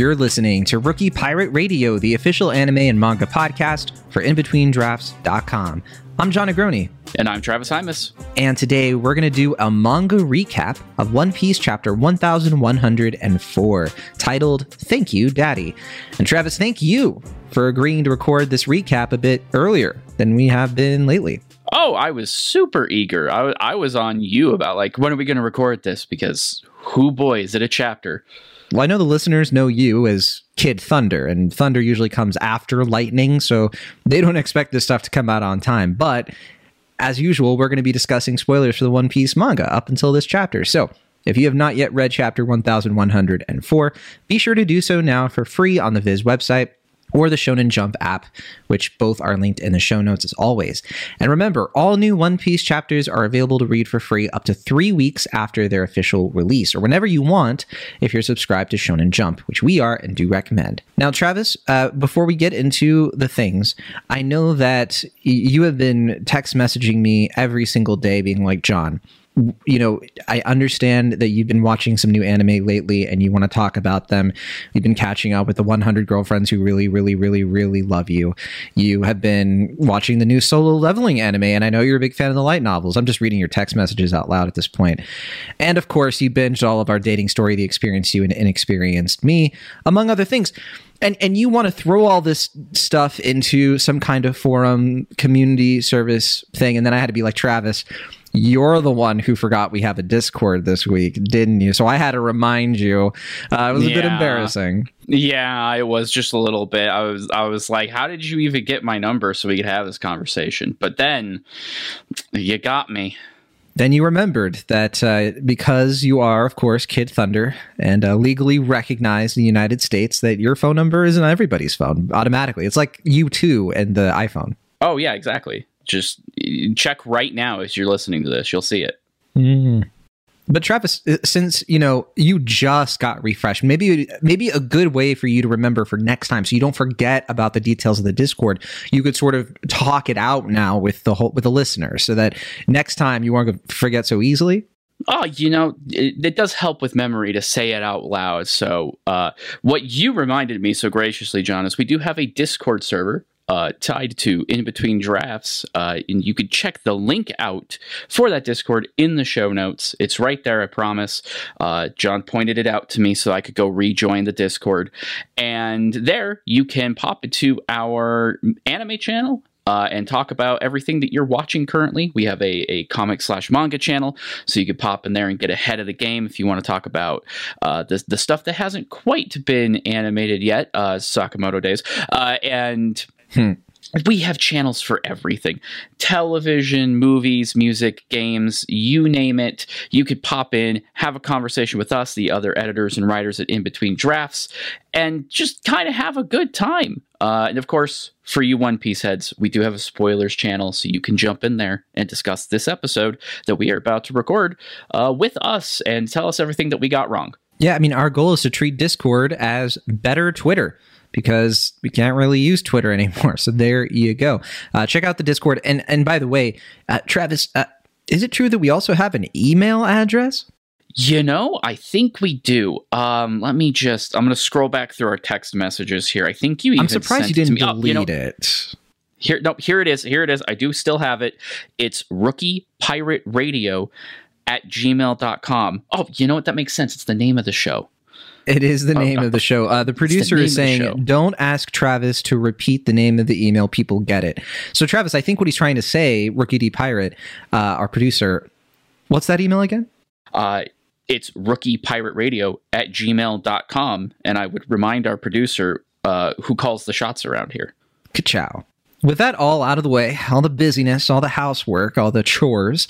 You're listening to Rookie Pirate Radio, the official anime and manga podcast for InBetweenDrafts.com. I'm Jon Negroni. And I'm Travis Hymas. And today we're going to do a manga recap of One Piece chapter 1104, titled Thank You, Daddy. And Travis, thank you for agreeing to record this recap a bit earlier than we have been lately. Oh, I was super eager. I, w- I was on you about, like, when are we going to record this? Because, who boy, is it a chapter? Well, I know the listeners know you as Kid Thunder, and Thunder usually comes after Lightning, so they don't expect this stuff to come out on time. But as usual, we're going to be discussing spoilers for the One Piece manga up until this chapter. So if you have not yet read chapter 1104, be sure to do so now for free on the Viz website or the Shonen Jump app, which both are linked in the show notes as always. And remember, all new One Piece chapters are available to read for free up to three weeks after their official release, or whenever you want if you're subscribed to Shonen Jump, which we are and do recommend. Now, Travis, uh, before we get into the things, I know that y- you have been text messaging me every single day, being like, Jon, you know, I understand that you've been watching some new anime lately and you want to talk about them. You've been catching up with the 100 girlfriends who really, really, really, really love you. You have been watching the new solo leveling anime, and I know you're a big fan of the light novels. I'm just reading your text messages out loud at this point. And of course, you binged all of our dating story, The Experienced You and Inexperienced Me, among other things and and you want to throw all this stuff into some kind of forum community service thing and then i had to be like travis you're the one who forgot we have a discord this week didn't you so i had to remind you uh, it was a bit embarrassing Yeah, it was just a little bit. I was I was like, how did you even get my number so we could have this conversation? But then you got me. then you remembered that uh, because you are of course kid thunder and uh, legally recognized in the united states that your phone number is in everybody's phone automatically it's like U2 and the iphone Oh, yeah, exactly. Just check right now as you're listening to this. You'll see it. But Travis, uh, since you know you just got refreshed, maybe maybe a good way for you to remember for next time, so you don't forget about the details of the Discord. You could sort of talk it out now with the whole with the listeners, so that next time you won't forget so easily. Oh, you know, it, it does help with memory to say it out loud. So, uh, what you reminded me so graciously, Jon, is we do have a Discord server. Uh, tied to in between drafts, uh, and you could check the link out for that Discord in the show notes. It's right there, I promise. Uh, Jon pointed it out to me so I could go rejoin the Discord, and there you can pop into our anime channel uh, and talk about everything that you're watching currently. We have a, a comic slash manga channel, so you could pop in there and get ahead of the game if you want to talk about uh, the, the stuff that hasn't quite been animated yet, uh, Sakamoto days. Uh, and we have channels for everything television, movies, music, games, you name it. You could pop in, have a conversation with us, the other editors and writers at In Between Drafts, and just kind of have a good time. Uh, and of course, for you One Piece heads, we do have a spoilers channel, so you can jump in there and discuss this episode that we are about to record uh, with us and tell us everything that we got wrong. Yeah, I mean, our goal is to treat Discord as better Twitter because we can't really use Twitter anymore. So there you go. Uh, check out the Discord. And and by the way, uh, Travis, uh, is it true that we also have an email address? You know, I think we do. Um, let me just. I'm going to scroll back through our text messages here. I think you. Even I'm surprised you sent it didn't me. Oh, delete you know, it. Here, no, here it is. Here it is. I do still have it. It's Rookie Pirate Radio at gmail.com. Oh, you know what? That makes sense. It's the name of the show. It is the name of the show. Uh, the producer name is saying, don't ask Travis to repeat the name of the email. People get it. So, Travis, I think what he's trying to say, Rookie D Pirate, uh, our producer, what's that email again? Uh, it's Rookie Pirate Radio at gmail.com. And I would remind our producer uh, who calls the shots around here. Ka-chow. With that all out of the way, all the busyness, all the housework, all the chores,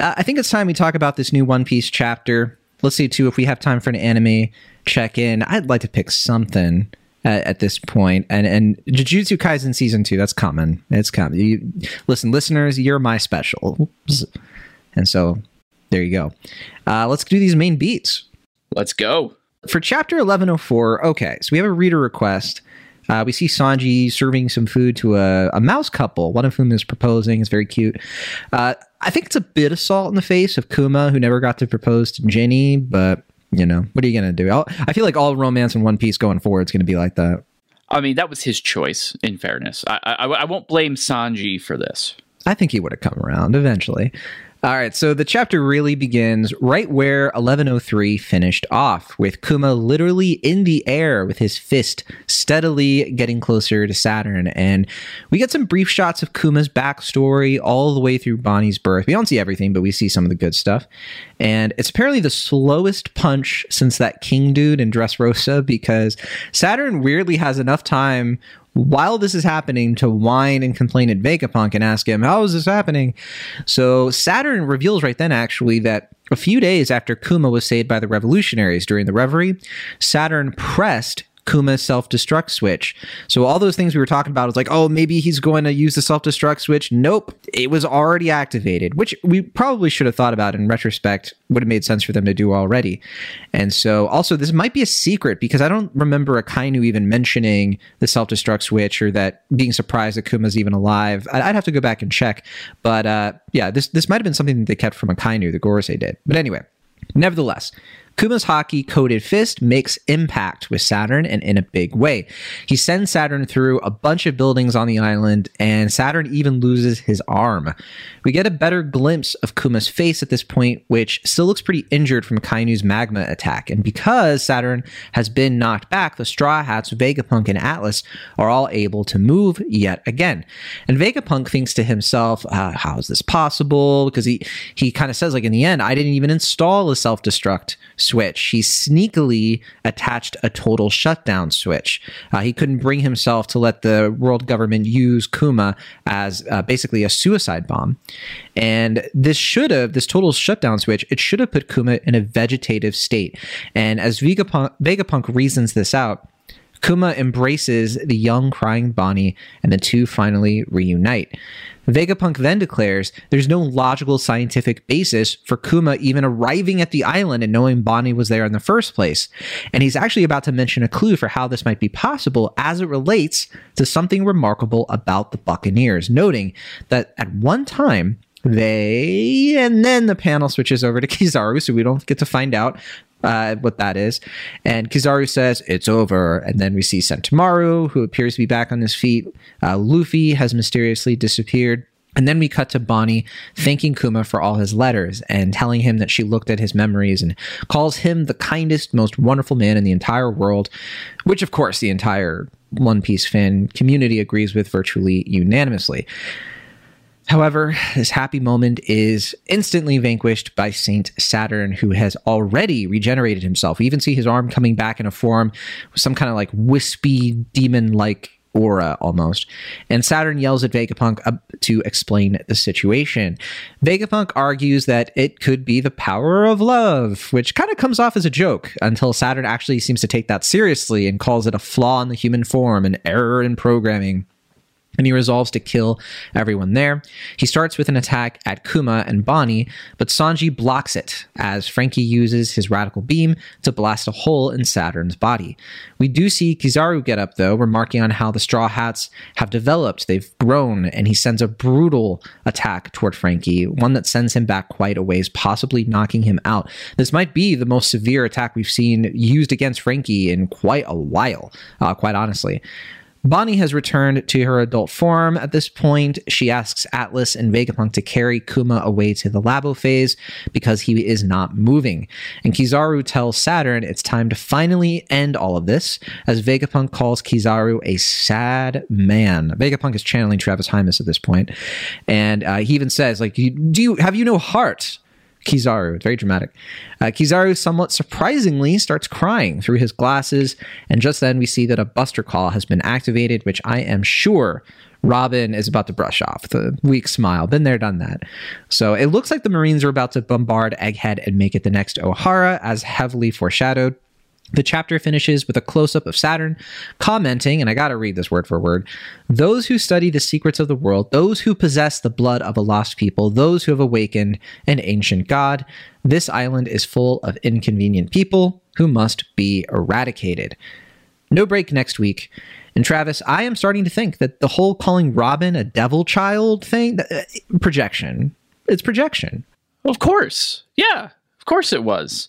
uh, I think it's time we talk about this new One Piece chapter. Let's see, too, if we have time for an anime check in. I'd like to pick something at, at this. And and Jujutsu Kaisen season two, that's common. It's common. You, listen, listeners, you're my special. And so there you go. Uh, let's do these main beats. Let's go. For chapter 1104, okay, so we have a reader request. Uh, we see Sanji serving some food to a, a, mouse couple, one of whom is proposing. It's very cute. Uh, I think it's a bit of salt in the face of Kuma, who never got to propose to Ginny, but you know, what are you going to do? I'll, I feel like all romance in One Piece going forward is going to be like that. I mean, that was his choice, in fairness. I, I, I won't blame Sanji for this. I think he would have come around eventually. All right, so the chapter really begins right where 1103 finished off, with Kuma literally in the air with his fist steadily getting closer to Saturn. And we get some brief shots of Kuma's backstory all the way through Bonney's birth. We don't see everything, but we see some of the good stuff. And it's apparently the slowest punch since that King dude in Dressrosa because Saturn weirdly has enough time while this is happening to whine and complain at Vegapunk and ask him, How is this happening? So Saturn reveals right then, actually, that a few days after Kuma was saved by the revolutionaries during the reverie, Saturn pressed Kuma's self destruct switch. So all those things we were talking about is like, oh, maybe he's going to use the self destruct switch. Nope, it was already activated, which we probably should have thought about in retrospect. Would have made sense for them to do already. And so also this might be a secret because I don't remember Akainu even mentioning the self destruct switch or that being surprised that Kuma's even alive. I'd have to go back and check, but uh, yeah, this this might have been something that they kept from Akainu, the Gorosei did. But anyway, nevertheless. Kuma's haki coated fist makes impact with Saturn and in a big way. He sends Saturn through a bunch of buildings on the island, and Saturn even loses his arm. We get a better glimpse of Kuma's face at this point, which still looks pretty injured from Akainu's magma attack. And because Saturn has been knocked back, the Straw Hats, Vegapunk, and Atlas are all able to move yet again. And Vegapunk thinks to himself, uh, "How is this possible?" Because he he kind of says, like in the end, I didn't even install a self destruct switch. He sneakily attached a total shutdown switch. Uh, he couldn't bring himself to let the world government use Kuma as uh, basically a suicide bomb. And this should have, this total shutdown switch, it should have put Kuma in a vegetative state. And as Vegapunk, Vegapunk reasons this out, Kuma embraces the young crying Bonney, and the two finally reunite. Vegapunk then declares there's no logical scientific basis for Kuma even arriving at the island and knowing Bonney was there in the first place. And he's actually about to mention a clue for how this might be possible as it relates to something remarkable about the Buccaneers, noting that at one time, they and then the panel switches over to Kizaru, so we don't get to find out uh, what that is. And Kizaru says, It's over. And then we see Sentomaru, who appears to be back on his feet. Uh, Luffy has mysteriously disappeared. And then we cut to Bonney thanking Kuma for all his letters and telling him that she looked at his memories and calls him the kindest, most wonderful man in the entire world, which, of course, the entire One Piece fan community agrees with virtually unanimously. However, this happy moment is instantly vanquished by Saint Saturn, who has already regenerated himself. We even see his arm coming back in a form, with some kind of like wispy demon like aura almost. And Saturn yells at Vegapunk to explain the situation. Vegapunk argues that it could be the power of love, which kind of comes off as a joke until Saturn actually seems to take that seriously and calls it a flaw in the human form, an error in programming and he resolves to kill everyone there. He starts with an attack at Kuma and Bonney, but Sanji blocks it as Franky uses his radical beam to blast a hole in Saturn's body. We do see Kizaru get up, though, remarking on how the Straw Hats have developed, they've grown, and he sends a brutal attack toward Franky, one that sends him back quite a ways, possibly knocking him out. This might be the most severe attack we've seen used against Franky in quite a while, uh, quite honestly. Bonney has returned to her adult form at this point. She asks Atlas and Vegapunk to carry Kuma away to the Labophase because he is not moving. And Kizaru tells Saturn it's time to finally end all of this as Vegapunk calls Kizaru a sad man. Vegapunk is channeling Travis Hymas at this point, and uh, he even says, "Like, do you have you no heart?" Kizaru. It's very dramatic. Uh, Kizaru, somewhat surprisingly, starts crying through his glasses, and just then we see that a Buster Call has been activated, which I am sure Robin is about to brush off. The weak smile. Been there, done that. So it looks like the Marines are about to bombard Egghead and make it the next Ohara, as heavily foreshadowed. The chapter finishes with a close up of Saturn commenting, and I gotta read this word for word those who study the secrets of the world, those who possess the blood of a lost people, those who have awakened an ancient god. This island is full of inconvenient people. who must be eradicated. No break next week. And Travis, I am starting to think that the whole calling Robin a devil child thing, uh, projection. It's projection. Of course. Yeah, of course it was.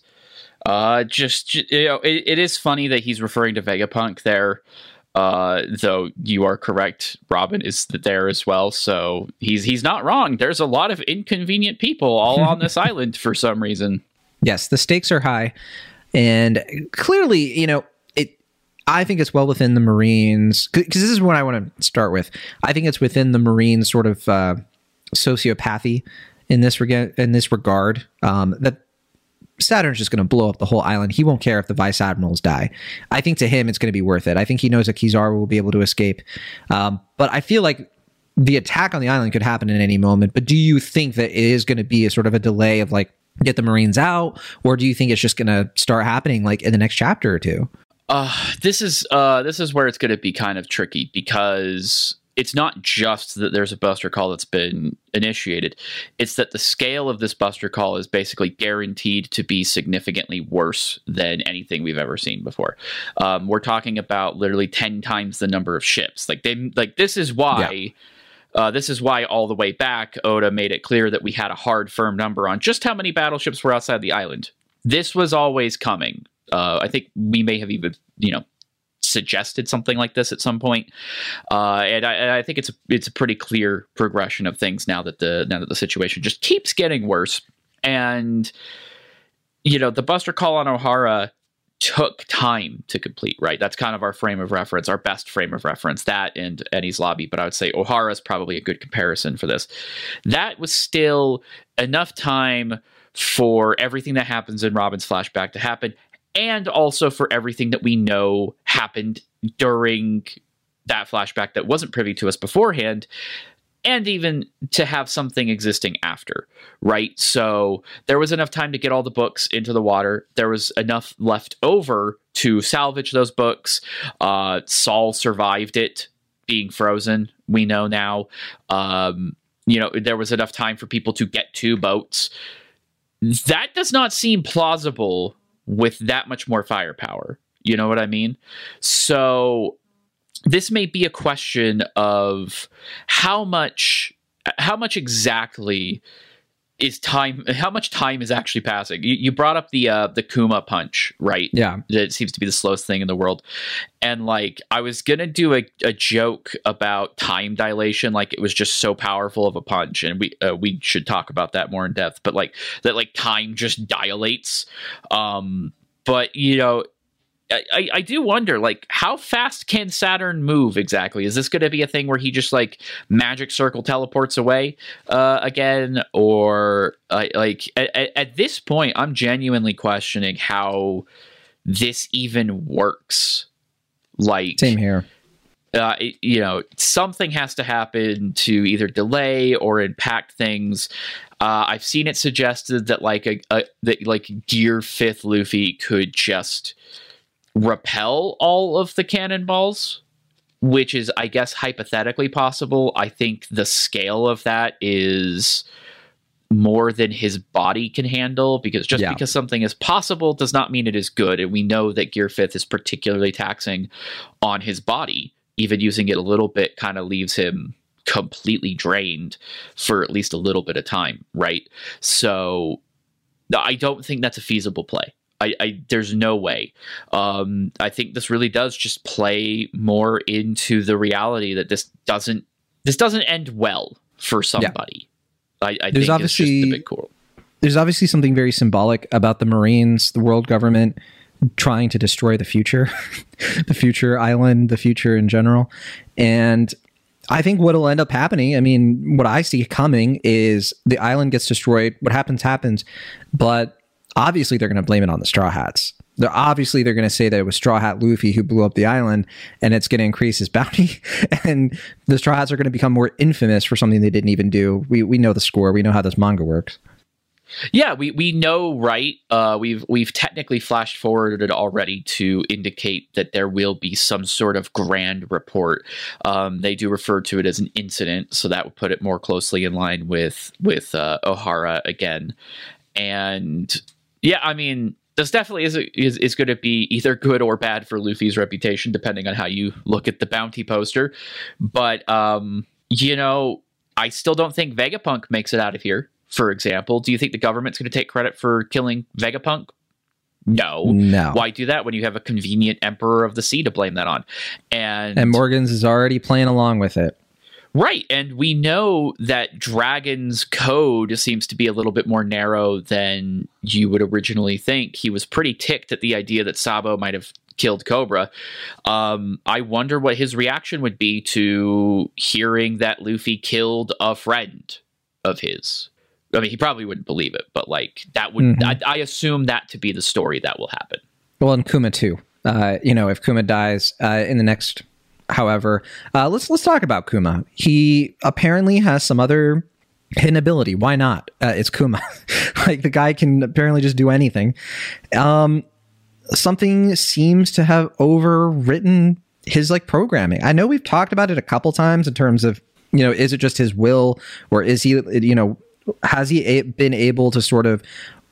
Uh, just, you know, it, it is funny that he's referring to Vegapunk there. Uh, though you are correct, Robin is there as well. So he's he's not wrong. There's a lot of inconvenient people all on this island for some reason. Yes, the stakes are high, and clearly, you know, it. I think it's well within the Marines because this is what I want to start with. I think it's within the Marines sort of uh, sociopathy in this regard. In this regard, um, that Saturn's just going to blow up the whole island. He won't care if the vice admirals die. I think to him, it's going to be worth it. I think he knows that Kizaru will be able to escape. Um, but I feel like the attack on the island could happen in any moment. But do you think that it is going to be a sort of a delay of like get the Marines out, or do you think it's just going to start happening like in the next chapter or two? Uh, this is uh, this is where it's going to be kind of tricky because it's not just that there's a buster call that's been initiated it's that the scale of this buster call is basically guaranteed to be significantly worse than anything we've ever seen before um, we're talking about literally 10 times the number of ships like they like this is why yeah. Uh, this is why all the way back Oda made it clear that we had a hard, firm number on just how many battleships were outside the island. This was always coming. Uh, I think we may have even, you know, suggested something like this at some point. Uh, and, I, and, I, think it's a, it's a pretty clear progression of things now that the now that the situation just keeps getting worse. And you know, the Buster call on Ohara took time to complete. Right, that's kind of our frame of reference, our best frame of reference. That and Enies Lobby, but I would say Ohara is probably a good comparison for this. That was still enough time for everything that happens in Robin's flashback to happen and also for everything that we know happened during that flashback that wasn't privy to us beforehand and even to have something existing after, right? So there was enough time to get all the books into the water. There was enough left over to salvage those books. Uh, Saul survived it being frozen. We know now. Um, you know, there was enough time for people to get two boats. That does not seem plausible with that much more firepower. You know what I mean? So this may be a question of how much how much exactly is time how much time is actually passing? You, you brought up the uh the kuma punch right? Yeah. It seems to be the slowest thing in the world. And like i was gonna do a, a joke about time dilation like it was just so powerful of a punch and we uh, we should talk about that more in depth but like that like time just dilates. Um but you know I, I do wonder, like, how fast can Saturn move exactly? Is this going to be a thing where he just like magic circle teleports away uh, again, or uh, like at, at this point, I'm genuinely questioning how this even works. Like, same here. Uh, you know, something has to happen to either delay or impact things. Uh, I've seen it suggested that like a, a that like Gear Fifth Luffy could just repel all of the cannonballs, which is, I guess, hypothetically possible. I think the scale of that is more than his body can handle because just yeah. because something is possible does not mean it is good. And we know that Gear Fifth is particularly taxing on his body. Even using it a little bit kind of leaves him completely drained for at least a little bit of time, right? So I don't think that's a feasible play. I, I, there's no way. Um, I think this really does just play more into the reality that this doesn't this doesn't end well for somebody. Yeah. I, I there's think obviously, it's just the big cool. There's obviously something very symbolic about the Marines, the world government trying to destroy the future, the future island, the future in general, and I think what'll end up happening, I mean, what I see coming is the island gets destroyed. What happens, happens. But obviously they're going to blame it on the Straw Hats. They're obviously they're going to say that it was Straw Hat Luffy who blew up the island, and it's going to increase his bounty. and the Straw Hats are going to become more infamous for something they didn't even do. We we know the score. We know how this manga works. Yeah, we, we know, right? Uh, we've we've technically flashed forwarded already to indicate that there will be some sort of grand report. Um, they do refer to it as an incident, so that would put it more closely in line with with uh, Ohara again. And yeah, I mean, this definitely is, is is going to be either good or bad for Luffy's reputation, depending on how you look at the bounty poster. But um, you know, I still don't think Vegapunk makes it out of here. For example, do you think the government's going to take credit for killing Vegapunk? No. No. Why do that when you have a convenient Emperor of the Sea to blame that on? And And Morgans is already playing along with it. Right. And we know that Dragon's code seems to be a little bit more narrow than you would originally think. He was pretty ticked at the idea that Sabo might have killed Cobra. Um, I wonder what his reaction would be to hearing that Luffy killed a friend of his. I mean, he probably wouldn't believe it, but like that would, Mhm. I, I assume that to be the story that will happen. Well, and Kuma too. Uh, you know, if Kuma dies uh, in the next, however, uh, let's let's talk about Kuma. He apparently has some other hidden ability. Why not? Uh, it's Kuma. like the guy can apparently just do anything. Um, something seems to have overwritten his like programming. I know we've talked about it a couple times in terms of you know, is it just his will or is he you know has he a- been able to sort of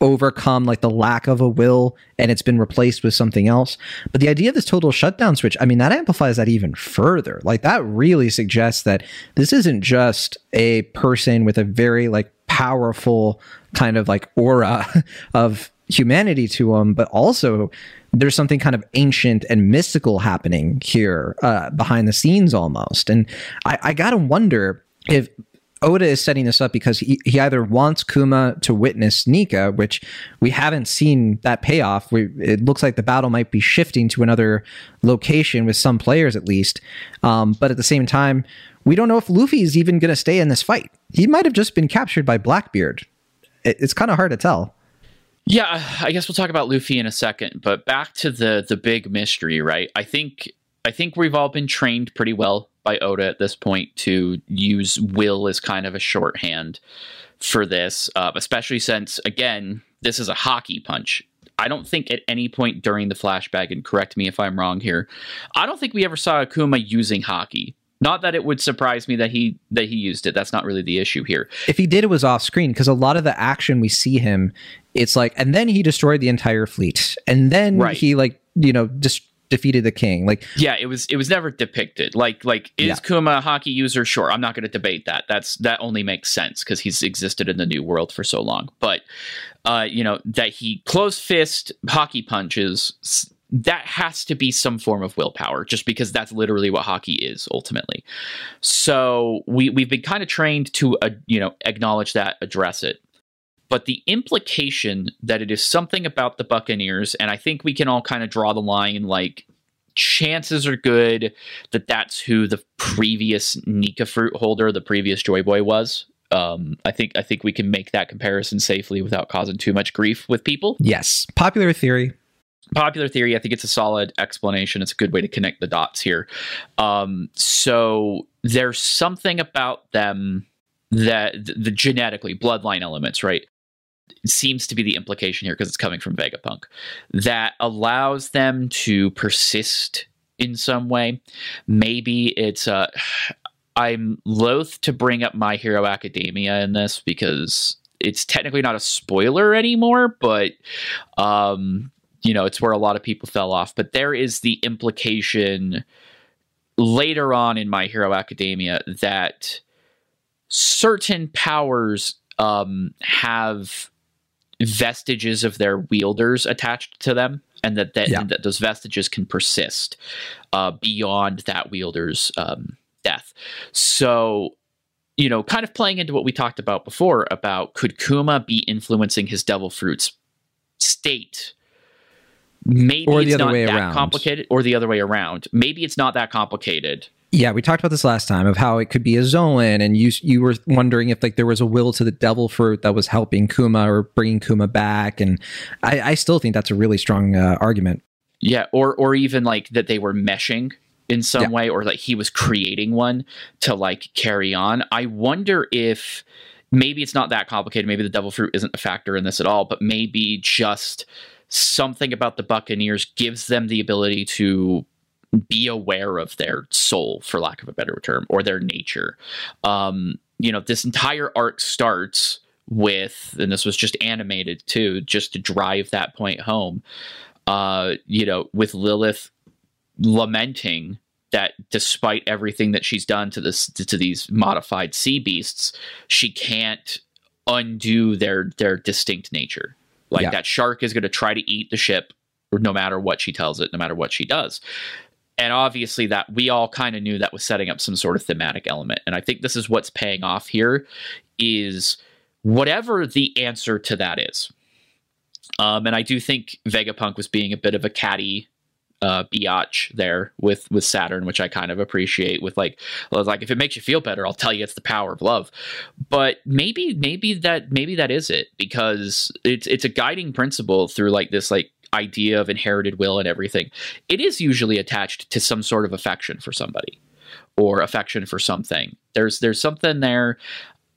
overcome like the lack of a will and it's been replaced with something else. But the idea of this total shutdown switch i mean that amplifies that even further. Like that really suggests that this isn't just a person with a very like powerful kind of like aura of humanity to him but also there's something kind of ancient and mystical happening here uh, behind the scenes almost. And i, I gotta wonder if Oda is setting this up because he, he either wants Kuma to witness Nika, which we haven't seen that payoff. We, it looks like the battle might be shifting to another location with some players at least. Um, but at the same time, we don't know if Luffy is even going to stay in this fight. He might have just been captured by Blackbeard. It, it's kind of hard to tell. Yeah, I guess we'll talk about Luffy in a second, but back to the the big mystery, right? I think I think we've all been trained pretty well by Oda at this point to use will as kind of a shorthand for this, uh, especially since again this is a haki punch. I don't think at any point during the flashback, and correct me if I'm wrong here, I don't think we ever saw Akuma using haki. Not that it would surprise me that he that he used it. That's not really the issue here. If he did, it was off screen because a lot of the action we see him, it's like, and then he destroyed the entire fleet, and then Right. he like you know just defeated the king. Like Yeah, it was it was never depicted. Like like is Yeah. Kuma a haki user? Sure, I'm not going to debate that. That's that only makes sense because he's existed in the new world for so long. But uh, you know that he closed fist haki punches. That has to be some form of willpower, just because that's literally what haki is ultimately. So we we've been kind of trained to uh, you know acknowledge that, address it. But the implication that it is something about the Buccaneers, and I think we can all kind of draw the line like chances are good that that's who the previous Nika fruit holder, the previous Joy Boy was. Um, I think I think we can make that comparison safely without causing too much grief with people. yes, popular theory. Popular theory, I think it's a solid explanation. It's a good way to connect the dots here. Um, so there's something about them that the, the genetically bloodline elements, right? Seems to be the implication here because it's coming from Vegapunk that allows them to persist in some way. Maybe it's uh I'm loath to bring up My Hero Academia in this because it's technically not a spoiler anymore, but um you know, it's where a lot of people fell off, but there is the implication later on in My Hero Academia that certain powers um, have vestiges of their wielders attached to them, and that that, Yeah. and that those vestiges can persist uh, beyond that wielder's um, death. So, you know, kind of playing into what we talked about before about could Kuma be influencing his devil fruits state? Maybe Or the it's other not way that around. complicated, or the other way around. Maybe it's not that complicated. Yeah, we talked about this last time of how it could be a Zoan, and you you were wondering if like there was a will to the devil fruit that was helping Kuma or bringing Kuma back, and I, I still think that's a really strong uh, argument. Yeah, or or even like that they were meshing in some Yeah. way, or like he was creating one to like carry on. I wonder if maybe it's not that complicated. Maybe the devil fruit isn't a factor in this at all, but maybe just something about the Buccaneers gives them the ability to be aware of their soul, for lack of a better term, or their nature. Um, you know, this entire arc starts with, and this was just animated too, just to drive that point home. Uh, you know, with Lilith lamenting that despite everything that she's done to this to, these modified sea beasts, she can't undo their their distinct nature. Like Yeah. that shark is going to try to eat the ship no matter what she tells it, no matter what she does. And obviously that we all kind of knew that was setting up some sort of thematic element. And I think this is what's paying off here is whatever the answer to that is. Um, and I do think Vegapunk was being a bit of a catty uh, biatch there with with Saturn, which I kind of appreciate. With like, like, if it makes you feel better, I'll tell you it's the power of love. But maybe, maybe that, maybe that is it because it's it's a guiding principle through like this like idea of inherited will and everything. It is usually attached to some sort of affection for somebody or affection for something. There's there's something there.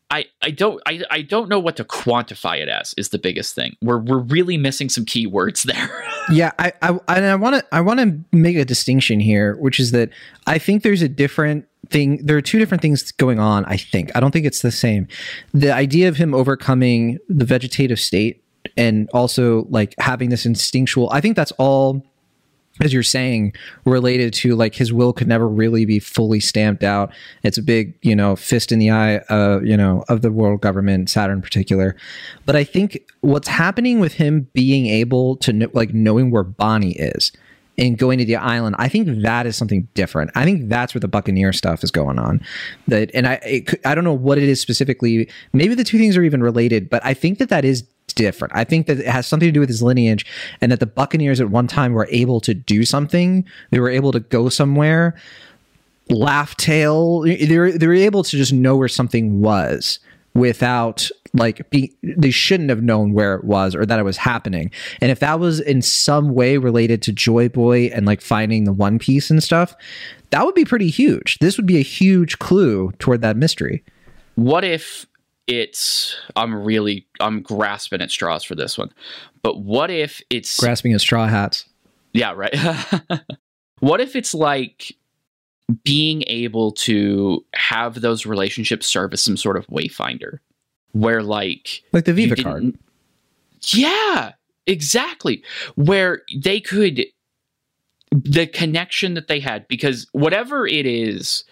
I, I don't I, I don't know what to quantify it as is the biggest thing. We're we're really missing some key words there. Yeah, I, I and I want to I want to make a distinction here, which is that I think there's a different thing. There are two different things going on. I think I don't think it's the same. The idea of him overcoming the vegetative state and also like having this instinctual. I think that's all as you're saying, related to like his will could never really be fully stamped out. It's a big, you know, fist in the eye, uh, you know, of the world government, Saturn in particular. But I think what's happening with him being able to know, like knowing where Bonney is and going to the island, I think that is something different. I think that's where the Buccaneer stuff is going on. That, and i it, i don't know what it is specifically. Maybe the two things are even related, but I think that that is different. I think that it has something to do with his lineage and that the Buccaneers at one time were able to do something. They were able to go somewhere, Laugh Tale. They were, they were able to just know where something was without like be they shouldn't have known where it was or that it was happening. And if that was in some way related to Joy Boy and like finding the One Piece and stuff, that would be pretty huge. This would be a huge clue toward that mystery. what if it's I'm really I'm grasping at straws for this one. But what if it's Grasping at straw hats. Yeah, right. what if it's like being able to have those relationships serve as some sort of wayfinder where like Like the Viva card. Yeah, exactly. Where they could the connection that they had because whatever it is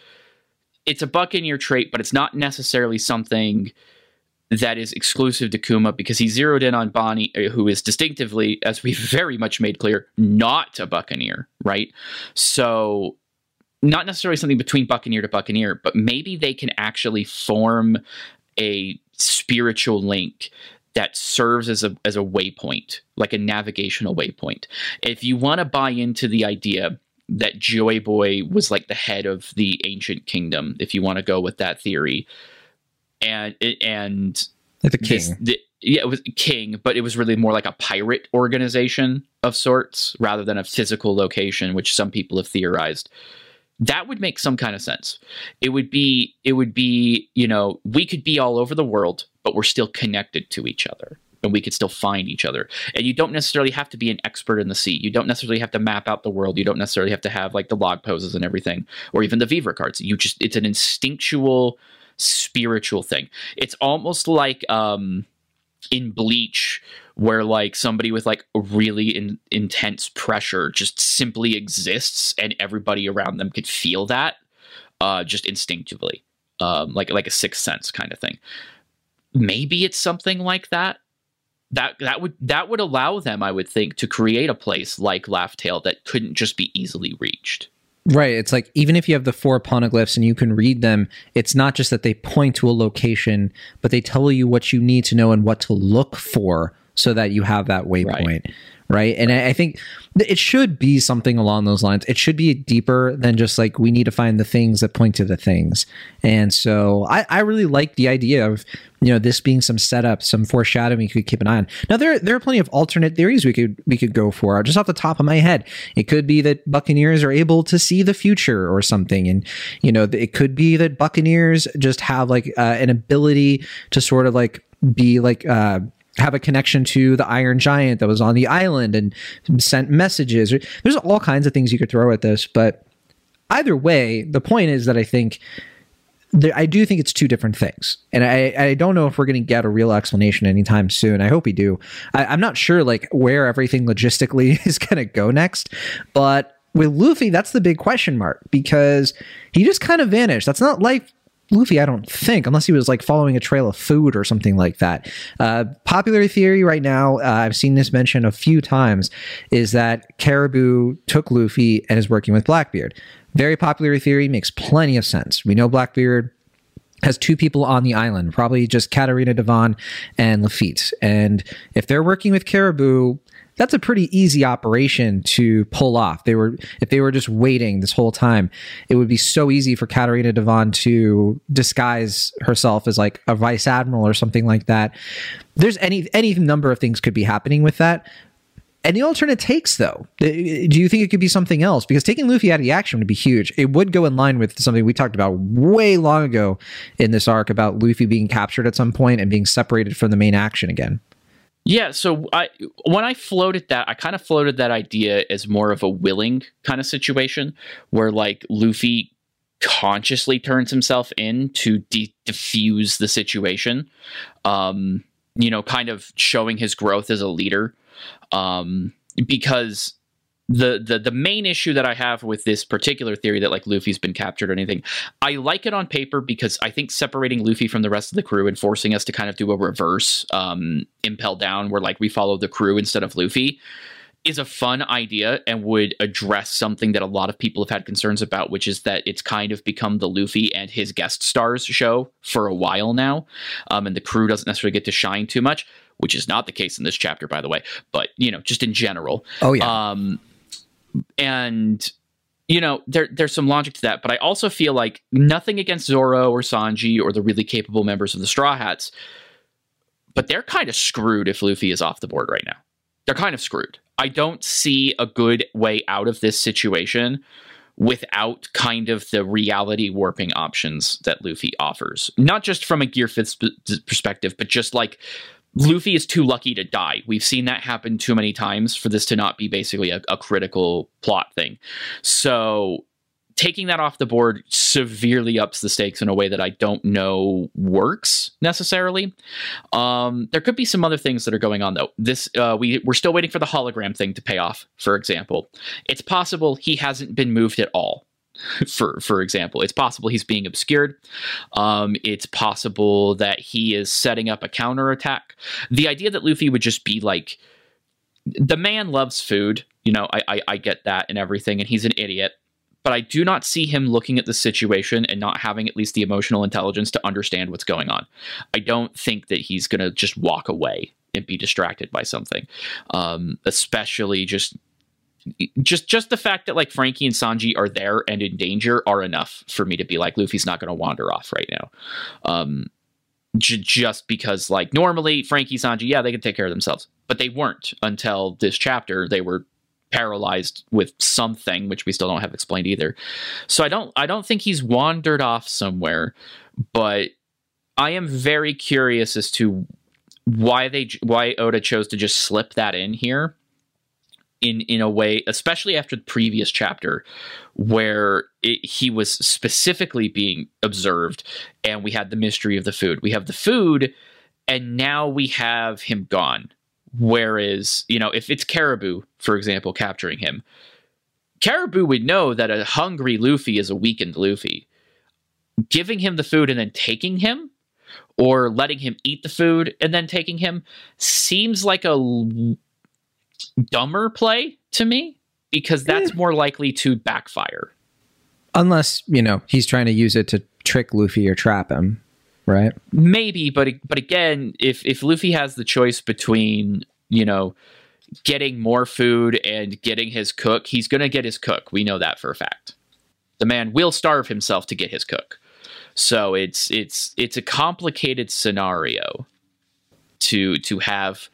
it's a buccaneer trait but it's not necessarily something that is exclusive to Kuma because he zeroed in on Bonney, uh, who is distinctively, as we've very much made clear, not a Buccaneer, right? So, not necessarily something between Buccaneer to Buccaneer, but maybe they can actually form a spiritual link that serves as a as a waypoint, like a navigational waypoint. If you want to buy into the idea that Joy Boy was like the head of the ancient kingdom, if you want to go with that theory, and and Like the king. this- the- yeah, it was king, but it was really more like a pirate organization of sorts rather than a physical location, which some people have theorized. That would make some kind of sense. It would be, it would be, you know, we could be all over the world, but we're still connected to each other. And we could still find each other. And you don't necessarily have to be an expert in the sea. You don't necessarily have to map out the world. You don't necessarily have to have like the log poses and everything, or even the Viva cards. You just, it's an instinctual, spiritual thing. It's almost like, um, in bleach where like somebody with like really in, intense pressure just simply exists and everybody around them could feel that uh just instinctively um like like a sixth sense kind of thing maybe it's something like that that that would that would allow them i would think to create a place like Laugh Tale that couldn't just be easily reached Right. It's like even if you have the four poneglyphs and you can read them, it's not just that they point to a location, but they tell you what you need to know and what to look for so that you have that waypoint. Right. And I I think it should be something along those lines. It should be deeper than just like we need to find the things that point to the things. And so I, I really like the idea of, you know, this being some setup, some foreshadowing you could keep an eye on. Now there there are plenty of alternate theories we could we could go for. Just off the top of my head, it could be that Buccaneers are able to see the future or something, and you know it could be that Buccaneers just have like uh, an ability to sort of like be like. Uh, have a connection to the Iron Giant that was on the island and sent messages. There's all kinds of things you could throw at this, but either way, the point is that I think I do think it's two different things, and I, I don't know if we're going to get a real explanation anytime soon. I hope we do. I, I'm not sure like where everything logistically is going to go next, but with Luffy, that's the big question mark because he just kind of vanished. That's not like Luffy, I don't think, unless he was like following a trail of food or something like that. Uh, popular theory right now, uh, I've seen this mentioned a few times, is that Caribou took Luffy and is working with Blackbeard. Very popular theory, makes plenty of sense. We know Blackbeard has two people on the island, probably just Katarina Devon and Lafitte. And if they're working with Caribou, that's a pretty easy operation to pull off. They were if they were just waiting this whole time, it would be so easy for Katarina Devon to disguise herself as like a vice admiral or something like that. There's any any number of things could be happening with that. And the alternate takes, though, do you think it could be something else? Because taking Luffy out of the action would be huge. It would go in line with something we talked about way long ago in this arc about Luffy being captured at some point and being separated from the main action again. Yeah, so I when I floated that, I kind of floated that idea as more of a willing kind of situation where like Luffy consciously turns himself in to de- diffuse the situation. Um, you know, kind of showing his growth as a leader. Um, because the the the main issue that I have with this particular theory that like Luffy's been captured or anything, I like it on paper because I think separating Luffy from the rest of the crew and forcing us to kind of do a reverse um, impel down where like we follow the crew instead of Luffy is a fun idea and would address something that a lot of people have had concerns about, which is that it's kind of become the Luffy and his guest stars show for a while now, um, and the crew doesn't necessarily get to shine too much, which is not the case in this chapter, by the way. But you know, just in general. Oh yeah. Um, and you know there there's some logic to that but i also feel like nothing against zoro or sanji or the really capable members of the straw hats but they're kind of screwed if luffy is off the board right now they're kind of screwed i don't see a good way out of this situation without kind of the reality warping options that luffy offers not just from a gear fifth perspective but just like Luffy is too lucky to die. We've seen that happen too many times for this to not be basically a, a critical plot thing. So taking that off the board severely ups the stakes in a way that I don't know works necessarily. Um, there could be some other things that are going on though. This uh, we we're still waiting for the hologram thing to pay off. For example, it's possible he hasn't been moved at all for for example. It's possible he's being obscured. Um, it's possible that he is setting up a counterattack. The idea that Luffy would just be like the man loves food, you know, I, I, I get that and everything, and he's an idiot. But I do not see him looking at the situation and not having at least the emotional intelligence to understand what's going on. I don't think that he's going to just walk away and be distracted by something, um, especially just just just the fact that like Franky and Sanji are there and in danger are enough for me to be like Luffy's not going to wander off right now. Um, j- just because like normally Franky Sanji, yeah, they can take care of themselves, but they weren't until this chapter. They were paralyzed with something which we still don't have explained either. So I don't I don't think he's wandered off somewhere, but I am very curious as to why they why Oda chose to just slip that in here in in a way, especially after the previous chapter, where it, he was specifically being observed, and we had the mystery of the food. We have the food, and now we have him gone. Whereas, you know, if it's Caribou, for example, capturing him, Caribou would know that a hungry Luffy is a weakened Luffy. Giving him the food and then taking him, or letting him eat the food and then taking him, seems like a dumber play to me because that's eh. more likely to backfire. Unless, you know, he's trying to use it to trick Luffy or trap him, right? Maybe, but but again, if if Luffy has the choice between, you know, getting more food and getting his cook, he's going to get his cook. We know that for a fact. The man will starve himself to get his cook. So it's it's it's a complicated scenario to to have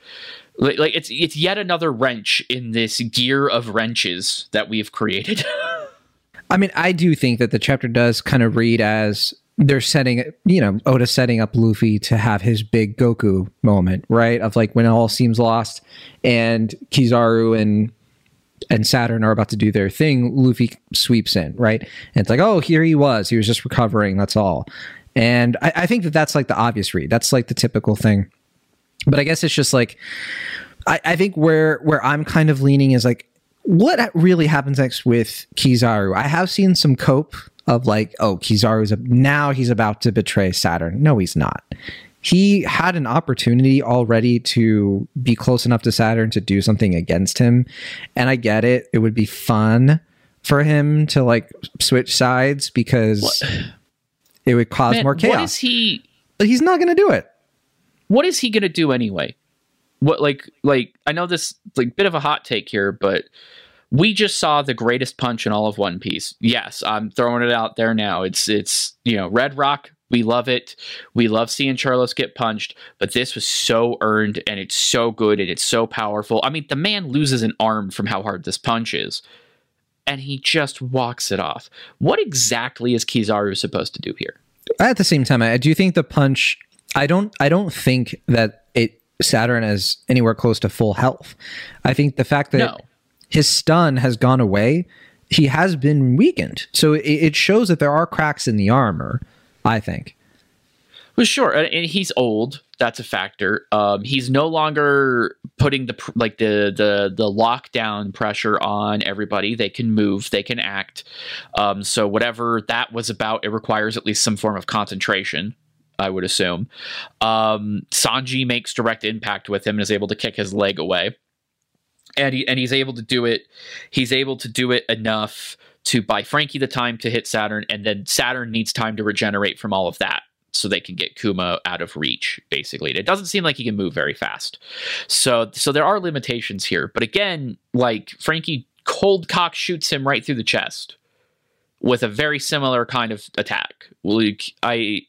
like, like it's it's yet another wrench in this gear of wrenches that we've created. I mean, I do think that the chapter does kind of read as they're setting, you know, Oda setting up Luffy to have his big Goku moment, right? Of like when it all seems lost and Kizaru and and Saturn are about to do their thing, Luffy sweeps in, right? And it's like, oh, here he was. He was just recovering. That's all. And I, I think that that's like the obvious read. That's like the typical thing. But I guess it's just like, I, I think where where I'm kind of leaning is like, what really happens next with Kizaru? I have seen some cope of like, oh, Kizaru's a, now he's about to betray Saturn. No, he's not he had an opportunity already to be close enough to Saturn to do something against him. And I get it. It would be fun for him to like switch sides because what? it would cause Man, more chaos. What is he? But he's not going to do it. What is he going to do anyway? What like like I know this like bit of a hot take here, but we just saw the greatest punch in all of One Piece. Yes, I'm throwing it out there now. It's it's you know Red Roc we love it. We love seeing Charlos get punched, but this was so earned and it's so good and it's so powerful. I mean, the man loses an arm from how hard this punch is, and he just walks it off. What exactly is Kizaru supposed to do here? At the same time, I do you think the punch. I don't. I don't think that it Saturn is anywhere close to full health. I think the fact that no. his stun has gone away, he has been weakened. So it, it shows that there are cracks in the armor I think. Well, sure, and he's old. That's a factor. Um, he's no longer putting the like the the the lockdown pressure on everybody. They can move, they can act. Um, so whatever that was about, it requires at least some form of concentration. I would assume. Um, Sanji makes direct impact with him and is able to kick his leg away, and he and he's able to do it. He's able to do it enough to buy Franky the time to hit Saturn, and then Saturn needs time to regenerate from all of that so they can get Kuma out of reach basically. It doesn't seem like he can move very fast. So so there are limitations here. But again, like Franky cold cock shoots him right through the chest with a very similar kind of attack. Like I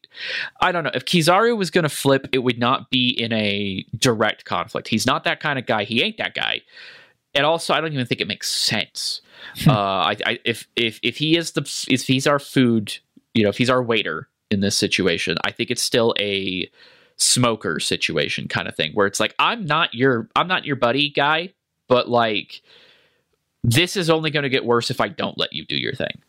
I don't know. If Kizaru was going to flip, it would not be in a direct conflict. He's not that kind of guy. He ain't that guy. And also I don't even think it makes sense uh, I, I, if if if he is the if he's our food, you know, if he's our waiter in this situation, I think it's still a smoker situation kind of thing where it's like I'm not your I'm not your buddy guy, but like this is only going to get worse if I don't let you do your thing.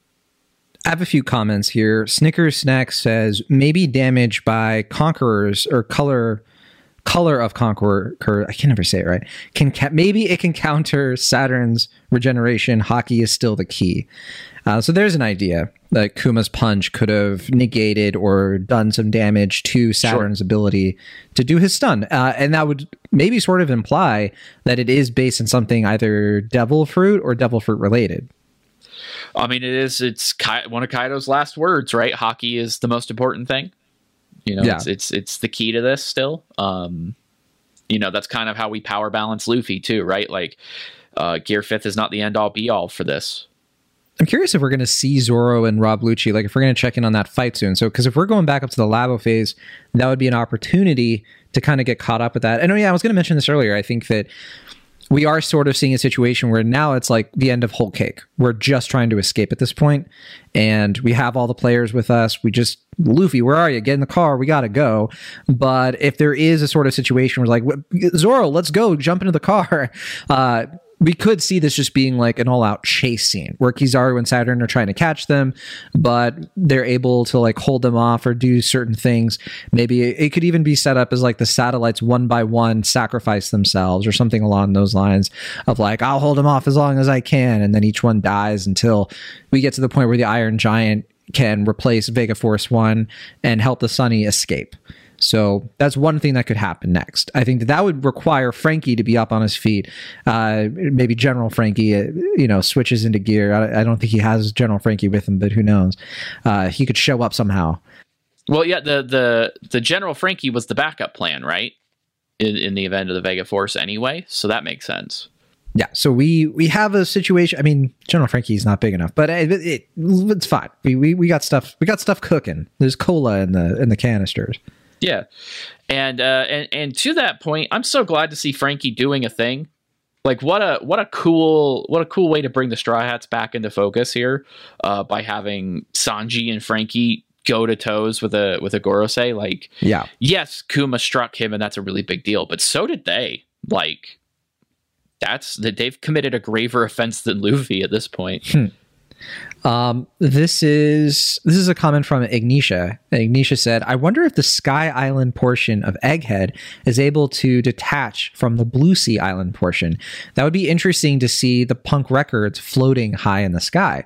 I have a few comments here. Snickers Snack says maybe damage by conquerors or color color of Conqueror, I can never say it right. Can ca- maybe it can counter Saturn's regeneration. haki is still the key. Uh, so there's an idea that Kuma's punch could have negated or done some damage to Saturn's sure. ability to do his stun, uh, and that would maybe sort of imply that it is based on something either Devil Fruit or Devil Fruit related. I mean, it is. It's Kai- one of Kaido's last words, right? Haki is the most important thing. You know, yeah. it's, it's it's the key to this still. Um, you know, that's kind of how we power balance Luffy too, right? Like, uh, Gear Fifth is not the end all be all for this. I'm curious if we're going to see Zoro and Rob Lucci, like if we're going to check in on that fight soon. So, because if we're going back up to the Labophase, that would be an opportunity to kind of get caught up with that. And oh yeah, I was going to mention this earlier. I think that we are sort of seeing a situation where now it's like the end of whole cake. We're just trying to escape at this point, and we have all the players with us. We just Luffy, where are you? Get in the car. We got to go. But if there is a sort of situation where like Zoro, let's go, jump into the car. Uh, we could see this just being like an all-out chase scene where Kizaru and Saturn are trying to catch them, but they're able to like hold them off or do certain things. Maybe it could even be set up as like the satellites one by one sacrifice themselves or something along those lines of like I'll hold them off as long as I can, and then each one dies until we get to the point where the Iron Giant can replace Vega Force One and help the Sunny escape. So that's one thing that could happen next. I think that, that would require Franky to be up on his feet. Uh, maybe General Franky, uh, you know, switches into gear. I, I, don't think he has General Franky with him, but who knows? Uh, he could show up somehow. Well, yeah, the the the General Franky was the backup plan, right? In, in the event of the Vega Force, anyway. So that makes sense. Yeah, so we we have a situation. I mean, General Franky's not big enough, but it, it, it's fine. We, we we got stuff. We got stuff cooking. There's cola in the in the canisters. Yeah, and uh, and and to that point, I'm so glad to see Franky doing a thing. Like what a what a cool what a cool way to bring the Straw Hats back into focus here uh, by having Sanji and Franky go to toes with a with a Gorosei. Like, yeah, yes, Kuma struck him, and that's a really big deal. But so did they. Like, that's that they've committed a graver offense than Luffy at this point. Um, this is this is a comment from Ignitia. Ignitia said, "I wonder if the Sky Island portion of Egghead is able to detach from the Blue Sea Island portion. That would be interesting to see the punk records floating high in the sky."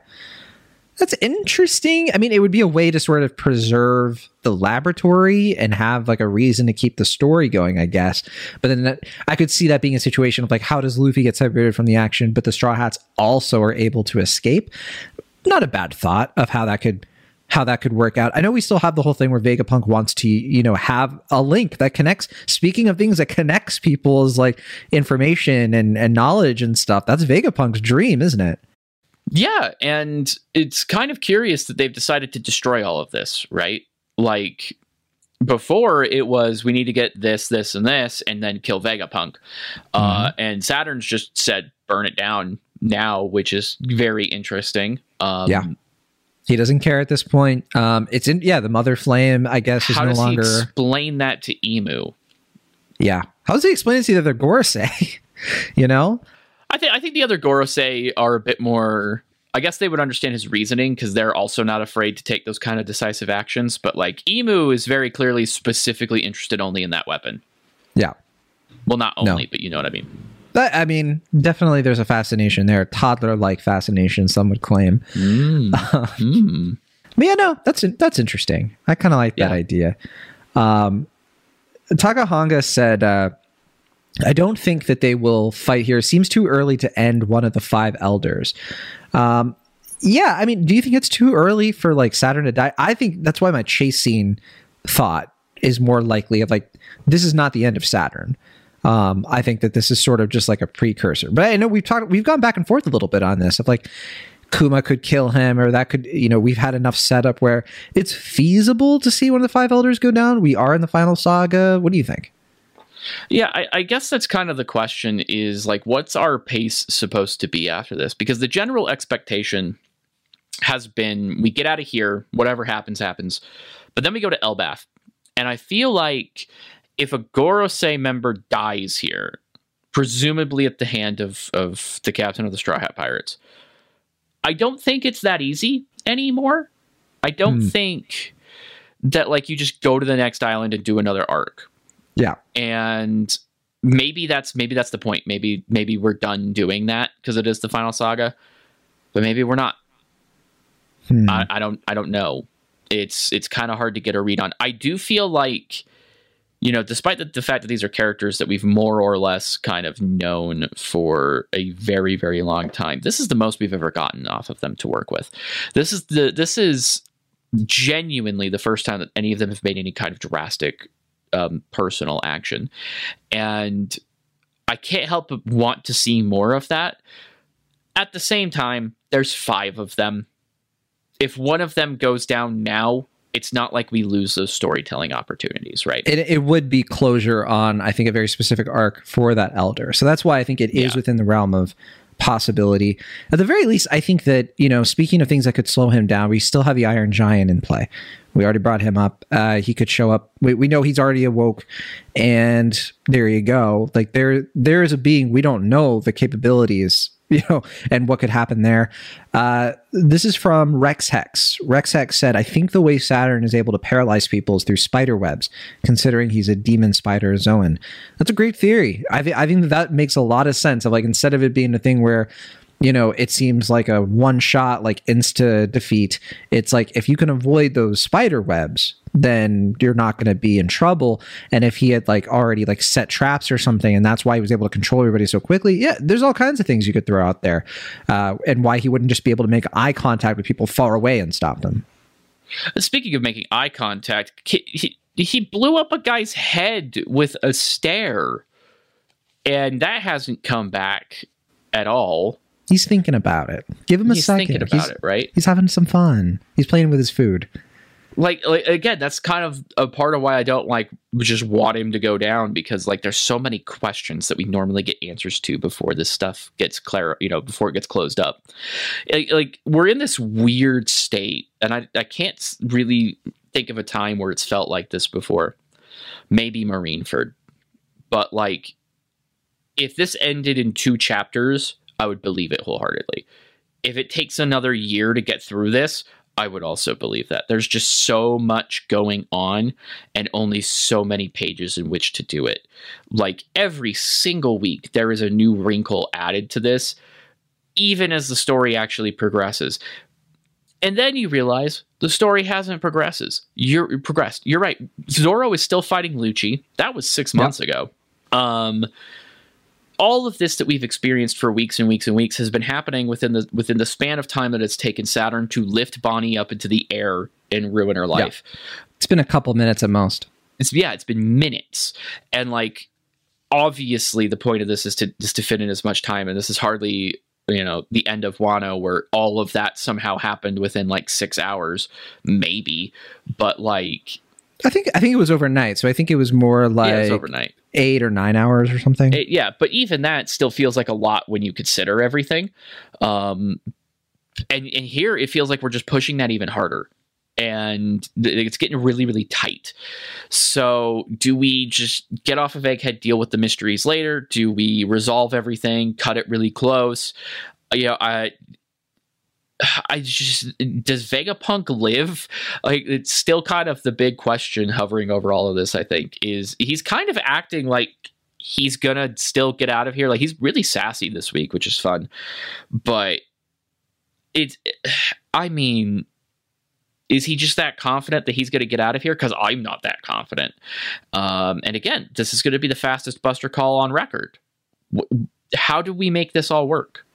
That's interesting. I mean, it would be a way to sort of preserve the laboratory and have like a reason to keep the story going, I guess. But then that, I could see that being a situation of like, how does Luffy get separated from the action, but the Straw Hats also are able to escape? Not a bad thought of how that could how that could work out. I know we still have the whole thing where Vegapunk wants to, you know, have a link that connects. Speaking of things that connects people's like information and and knowledge and stuff, that's Vegapunk's dream, isn't it? Yeah, and it's kind of curious that they've decided to destroy all of this, right? Like before it was we need to get this, this, and this, and then kill Vegapunk. Uh, and Saturn's just said burn it down now, which is very interesting. Um, Yeah. He doesn't care at this point. Um, it's in yeah, the Mother Flame, I guess, is How no does longer. he explain that to Imu? yeah, how does he explain it to the other Gorosei? you know, I think I think the other Gorosei are a bit more. I guess they would understand his reasoning because they're also not afraid to take those kind of decisive actions. But like Imu is very clearly specifically interested only in that weapon. yeah. Well, not No. only, but you know what I mean. But I mean, definitely, there's a fascination there, toddler-like fascination. Some would claim. Mm. But yeah, no, that's that's interesting. I kind of like that idea. Um, Takahanga said, uh, "I don't think that they will fight here. It seems too early to end one of the five elders." Um, yeah, I mean, do you think it's too early for like Saturn to die? I think that's why my chase scene thought is more likely of like this is not the end of Saturn. Um, I think that this is sort of just like a precursor. But I know we've talked, we've gone back and forth a little bit on this of like Kuma could kill him, or that could, you know, we've had enough setup where it's feasible to see one of the five elders go down. We are in the final saga. What do you think? Yeah, I, I guess that's kind of the question is like, what's our pace supposed to be after this? Because the general expectation has been we get out of here, whatever happens, happens. But then we go to Elbaf. And I feel like if a Gorosei member dies here, presumably at the hand of, of the captain of the Straw Hat Pirates, I don't think it's that easy anymore. I don't Hmm. think that like you just go to the next island and do another arc Yeah. and maybe that's maybe that's the point. Maybe maybe we're done doing that because it is the final saga but maybe we're not. Hmm. I, I don't i don't know. It's it's kind of hard to get a read on. I do feel like you know despite the, the fact that these are characters that we've more or less kind of known for a very very long time this is the most we've ever gotten off of them to work with. This is the this is genuinely the first time that any of them have made any kind of drastic um, personal action. And i can't help but want to see more of that. At the same time there's five of them. If one of them goes down now it's not like we lose those storytelling opportunities right? It, it would be closure on i think a very specific arc for that elder. So that's why i think it is Yeah. within the realm of possibility. At the very least i think that you know speaking of things that could slow him down we still have the iron giant in play we already brought him up. Uh, he could show up. We, we know he's already awoke and there you go. Like there there is a being we don't know the capabilities you know and what could happen there. Uh, this is from rex hex. Rex hex said i think the way saturn is able to paralyze people is through spider webs considering he's a demon spider zoan. That's a great theory. I, th- I think that, that makes a lot of sense. Of like instead of it being a thing where you know it seems like a one shot like insta defeat. It's like if you can avoid those spider webs then you're not going to be in trouble. And if he had like already like set traps or something and that's why he was able to control everybody so quickly yeah there's all kinds of things you could throw out there uh, and why he wouldn't just be able to make eye contact with people far away and stop them. Speaking of making eye contact he, he, he blew up a guy's head with a stare and that hasn't come back at all he's thinking about it. Give him a he's second. thinking about he's, it right? he's having some fun. He's playing with his food. Like, like again that's kind of a part of why i don't like just want him to go down because like there's so many questions that we normally get answers to before this stuff gets clear you know before it gets closed up. Like, like we're in this weird state and I, I can't really think of a time where it's felt like this before. Maybe marineford but like if this ended in two chapters, I would believe it wholeheartedly. If it takes another year to get through this, I would also believe that. There's just so much going on and only so many pages in which to do it. Like every single week, there is a new wrinkle added to this, even as the story actually progresses. And then you realize the story hasn't progresses. You're progressed. You're right. Zoro is still fighting Lucci. That was six months yep. ago. Um, all of this that we've experienced for weeks and weeks and weeks has been happening within the within the span of time that it's taken Saturn to lift Bonney up into the air and ruin her life. Yeah. It's been a couple minutes at most. It's yeah, it's been minutes. And like obviously the point of this is to just to fit in as much time and this is hardly you know the end of Wano where all of that somehow happened within like 6 hours maybe but like I think I think it was overnight so I think it was more like yeah, was overnight eight or nine hours or something. It, yeah, but even that still feels like a lot when you consider everything. Um, and and here it feels like we're just pushing that even harder, and it's getting really really tight. So do we just get off of Egghead, deal with the mysteries later? Do we resolve everything, cut it really close? You know, I I just does Vegapunk live? Like it's still kind of the big question hovering over all of this. I think is he's kind of acting like he's gonna still get out of here. Like he's really sassy this week, which is fun. But it's, I mean, is he just that confident that he's going to get out of here? Because I'm not that confident. Um, and again, this is going to be the fastest Buster call on record. How do we make this all work?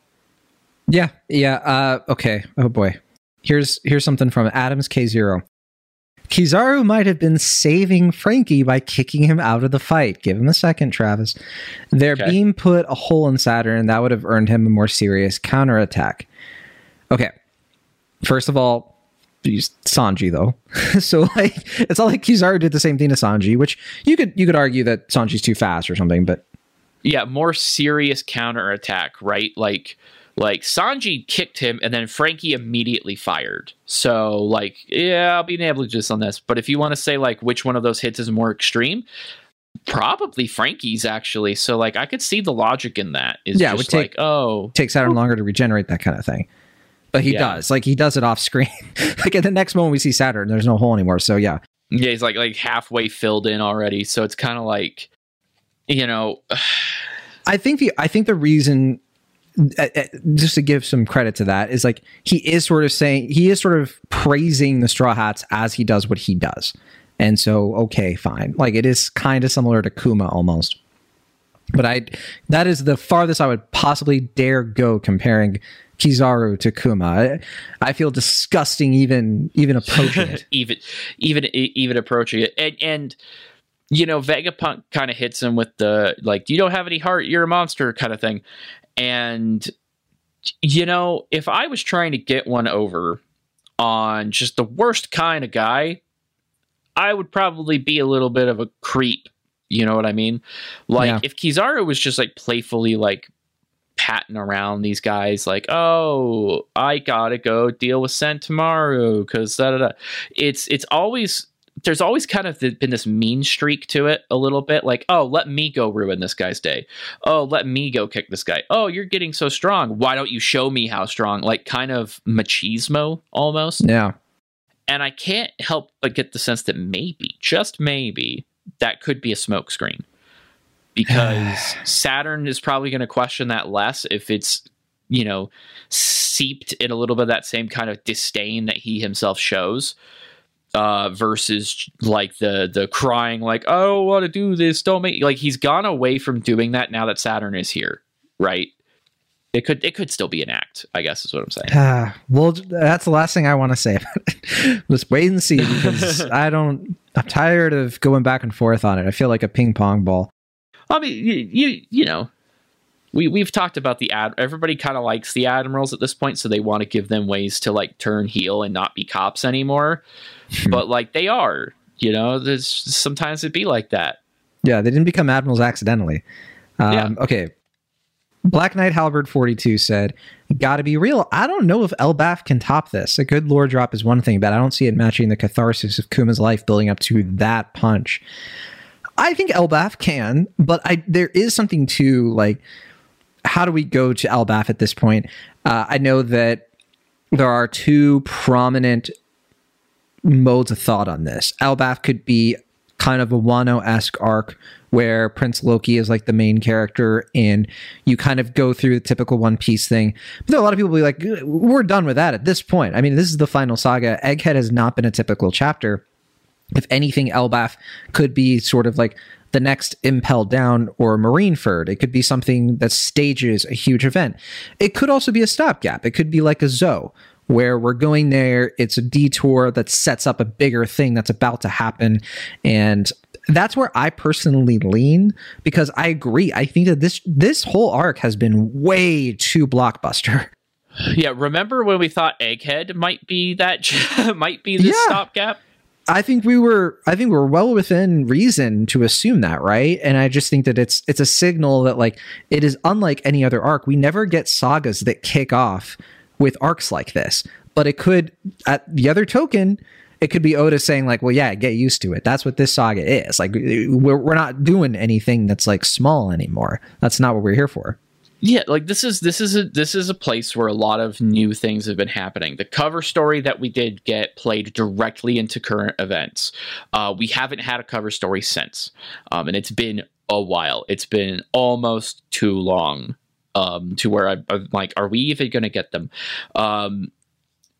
Yeah, yeah. Uh, okay. Oh boy. Here's here's something from Adams K Zero. Kizaru might have been saving Franky by kicking him out of the fight. Give him a second, Travis. Their okay. beam put a hole in Saturn and that would have earned him a more serious counterattack. Okay. First of all, he's Sanji though. so like it's not like Kizaru did the same thing to Sanji, which you could you could argue that Sanji's too fast or something, but yeah, more serious counterattack, right? Like like Sanji kicked him and then Franky immediately fired. So like, yeah, I'll be negligent on this. But if you want to say like which one of those hits is more extreme, probably Franky's actually. So like I could see the logic in that. Is yeah, it would take like, oh take Saturn longer to regenerate that kind of thing. But he yeah. does. Like he does it off screen. like at the next moment we see Saturn, there's no hole anymore. So yeah. Yeah, he's like like halfway filled in already. So it's kind of like you know I think the I think the reason Uh, uh, just to give some credit to that is like he is sort of saying he is sort of praising the straw hats as he does what he does. And so okay fine. Like it is kind of similar to kuma almost. But i that is the farthest i would possibly dare go comparing kizaru to kuma. I, I feel disgusting even even approaching it. Even even even approaching it. And and you know vegapunk kind of hits him with the like you don't have any heart? You're a monster kind of thing and, you know, if I was trying to get one over on just the worst kind of guy, I would probably be a little bit of a creep. You know what I mean? Like, yeah. if Kizaru was just like playfully like patting around these guys, like, oh, I gotta go deal with Sentomaru because da da da. It's it's always there's always kind of been this mean streak to it a little bit like oh let me go ruin this guy's day. Oh let me go kick this guy. Oh you're getting so strong. Why don't you show me how strong? Like kind of machismo almost. Yeah. And i can't help but get the sense that maybe just maybe that could be a smokescreen because saturn is probably going to question that less if it's you know seeped in a little bit of that same kind of disdain that he himself shows uh, versus like the the crying like I don't want to do this. Don't make like he's gone away from doing that now that Saturn is here right? It could it could still be an act I guess is what I'm saying. Uh, well that's the last thing I want to say about it. Let's wait and see because I don't I'm tired of going back and forth on it. I feel like a ping pong ball. I mean you you, you know we we've talked about the ad. Everybody kind of likes the admirals at this point, so they want to give them ways to like turn heel and not be cops anymore. but like they are, you know. There's sometimes it be like that. Yeah, they didn't become admirals accidentally. Um, yeah. Okay. Black Knight Halberd 42 said, Gotta be real. I don't know if Elbaf can top this. A good lore drop is one thing, but I don't see it matching the catharsis of Kuma's life building up to that punch. I think Elbaf can, but I there is something to like. How do we go to Elbaf at this point? Uh, I know that there are two prominent modes of thought on this. Elbaf could be kind of a Wano esque arc where Prince Loki is like the main character and you kind of go through the typical One Piece thing. But a lot of people be like, we're done with that at this point. I mean, this is the final saga. Egghead has not been a typical chapter. If anything, Elbaf could be sort of like the next Impel Down or Marineford. It could be something that stages a huge event. It could also be a stopgap. It could be like a Zou where we're going there. It's a detour that sets up a bigger thing that's about to happen. And that's where I personally lean because I agree. I think that this this whole arc has been way too blockbuster. Yeah, remember when we thought Egghead might be that might be the yeah. stopgap? I think we were I think we're well within reason to assume that, right? And I just think that it's it's a signal that like it is unlike any other arc. We never get sagas that kick off with arcs like this. But it could at the other token, it could be Oda saying like, "Well, yeah, get used to it. That's what this saga is. Like, we're we're not doing anything that's like small anymore. That's not what we're here for." Yeah, like this is this is a this is a place where a lot of new things have been happening. The cover story that we did get played directly into current events. Uh, we haven't had a cover story since, um, and it's been a while. It's been almost too long um, to where I, am like, are we even going to get them? Um,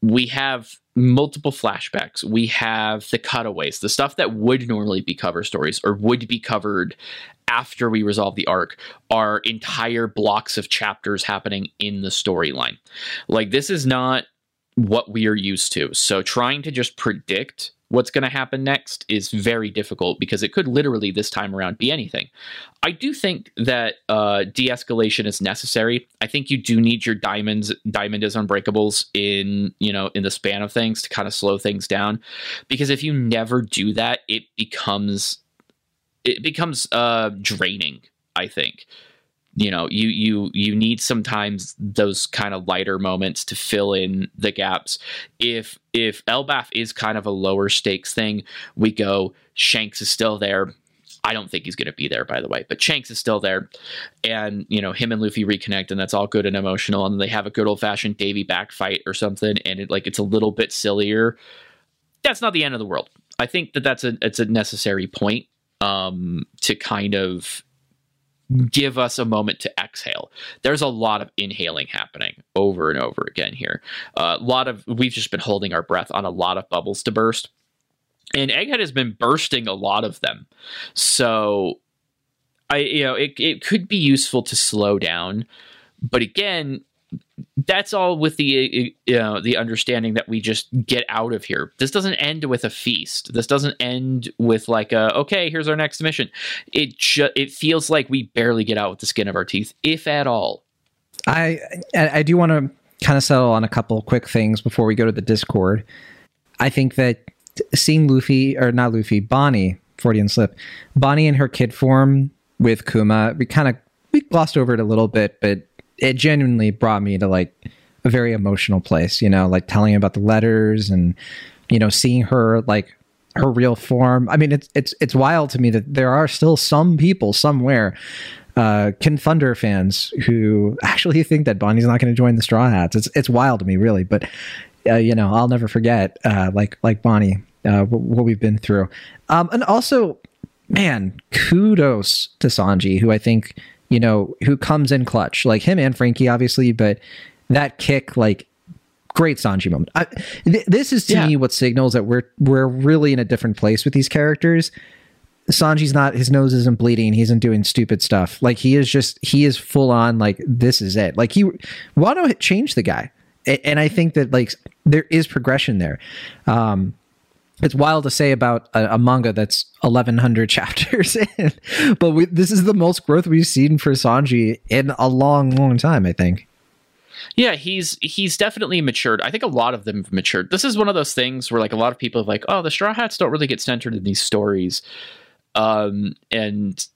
we have multiple flashbacks. We have the cutaways, the stuff that would normally be cover stories or would be covered after we resolve the arc are entire blocks of chapters happening in the storyline. Like this is not what we are used to. So trying to just predict what's going to happen next is very difficult because it could literally this time around be anything. I do think that uh, de-escalation is necessary. I think you do need your diamonds, diamond is unbreakables in you know in the span of things to kind of slow things down, because if you never do that, it becomes it becomes uh, draining. I think. You know you you you need sometimes those kind of lighter moments to fill in the gaps. If if elbaf is kind of a lower stakes thing we go shanks is still there. I don't think he's going to be there by the way but shanks is still there. And you know him and luffy reconnect and that's all good and emotional and they have a good old fashioned davy back fight or something and it like it's a little bit sillier. That's not the end of the world. I think that that's a it's a necessary point um to kind of give us a moment to exhale. There's a lot of inhaling happening over and over again here. A uh, lot of we've just been holding our breath on a lot of bubbles to burst. And Egghead has been bursting a lot of them. So I you know, it it could be useful to slow down. But again, that's all with the you know, the understanding that we just get out of here. This doesn't end with a feast. This doesn't end with like a okay, here's our next mission. It ju- it feels like we barely get out with the skin of our teeth, if at all. I I do want to kind of settle on a couple quick things before we go to the Discord. I think that seeing Luffy or not Luffy, Bonney, Freudian slip, Bonney in her kid form with Kuma, we kind of we glossed over it a little bit, but it genuinely brought me to like a very emotional place, you know, like telling about the letters and you know seeing her like her real form. I mean, it's it's it's wild to me that there are still some people somewhere uh Thunder fans who actually think that Bonney's not going to join the Straw Hats. It's it's wild to me, really, but uh, you know, I'll never forget uh like like Bonnie uh what, what we've been through. Um and also man, kudos to Sanji who I think you know, who comes in clutch, like him and Franky, obviously, but that kick, like, great Sanji moment. I, th- this is to yeah. me what signals that we're we're really in a different place with these characters. Sanji's not his nose isn't bleeding. He isn't doing stupid stuff. Like he is just he is full on like this is it. Like he Wano changed the guy, and I think that like there is progression there. Um, it's wild to say about a, a manga that's 1100 chapters in, but we, this is the most growth we've seen for Sanji in a long, long time. I think. Yeah, he's he's definitely matured. I think a lot of them have matured. This is one of those things where like a lot of people are like, oh, the Straw Hats don't really get centered in these stories, um, and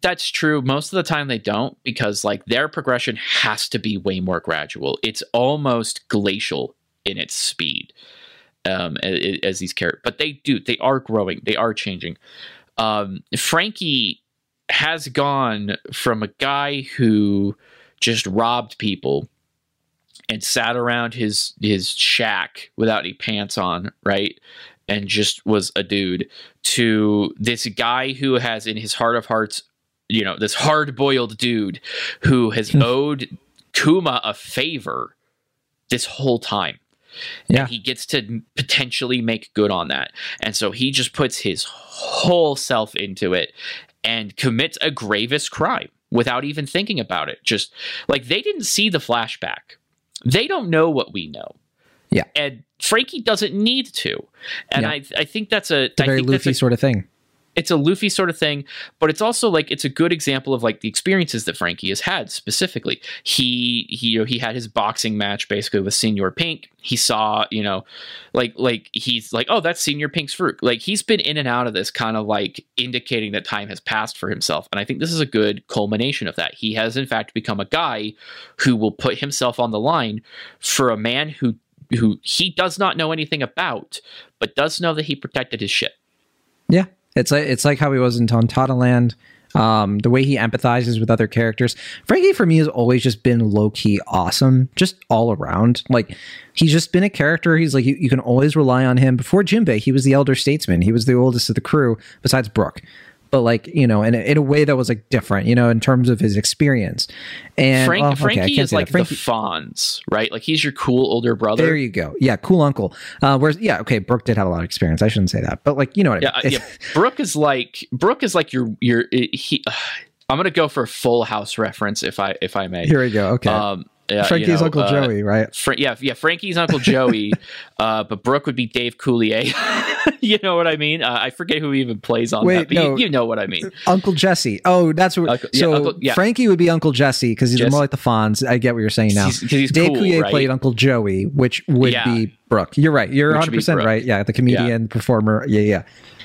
that's true. Most of the time they don't because like their progression has to be way more gradual. It's almost glacial in its speed um, as, as these characters. But they do, they are growing, they are changing. um, Franky has gone from a guy who just robbed people and sat around his his shack without any pants on, right? And just was a dude to this guy who has in his heart of hearts, you know, this hard boiled dude who has owed Kuma a favor this whole time. Yeah. And he gets to potentially make good on that. And so he just puts his whole self into it and commits a gravest crime without even thinking about it. Just like they didn't see the flashback. They don't know what we know. Yeah. And Franky doesn't need to. And Yeah. I I think that's a a I very think that's Luffy a sort of thing. It's a Luffy sort of thing, but it's also like it's a good example of like the experiences that Franky has had specifically. He he you know, he had his boxing match basically with Señor Pink. He saw, you know, like like he's like, oh, that's Señor Pink's fruit. Like he's been in and out of this kind of like indicating that time has passed for himself. And I think this is a good culmination of that. He has in fact become a guy who will put himself on the line for a man who who he does not know anything about, but does know that he protected his ship. Yeah, it's like it's like how he was in Tontatta Land. Um, the way he empathizes with other characters. Franky for me has always just been low key awesome, just all around. Like he's just been a character. He's like you, you can always rely on him. Before Jinbei, he was the elder statesman. He was the oldest of the crew, besides Brook. But like you know, in a, in a way that was like different, you know, in terms of his experience. And Frank, well, Franky can't is like. Franky, the Fonz, right? Like he's your cool older brother. there you go. Yeah, cool uncle. Uh, whereas yeah, okay, Brook did have a lot of experience. I shouldn't say that, but like you know what I mean. uh, yeah. Brook is like Brook is like your your he. I'm gonna go for a Full House reference if I if I may. Here we go. Okay, Um, yeah, you Franky's know, Uncle uh, Joey, right? Fra- yeah, yeah. Franky's Uncle Joey, uh, but Brook would be Dave Coulier. you know what I mean? Uh, I forget who even plays on Wait, that, but no. you, you know what I mean. Uncle Jesse. Oh, that's what. Uncle- yeah, so Uncle- yeah. Franky would be Uncle Jesse because he's Jesse. more like the Fonz. I get what you're saying now. He's- he's Dave cool, Coulier right? played Uncle Joey, which would Yeah. be Brook. You're right. You're 100 percent right. Yeah, the comedian, performer. Yeah, yeah.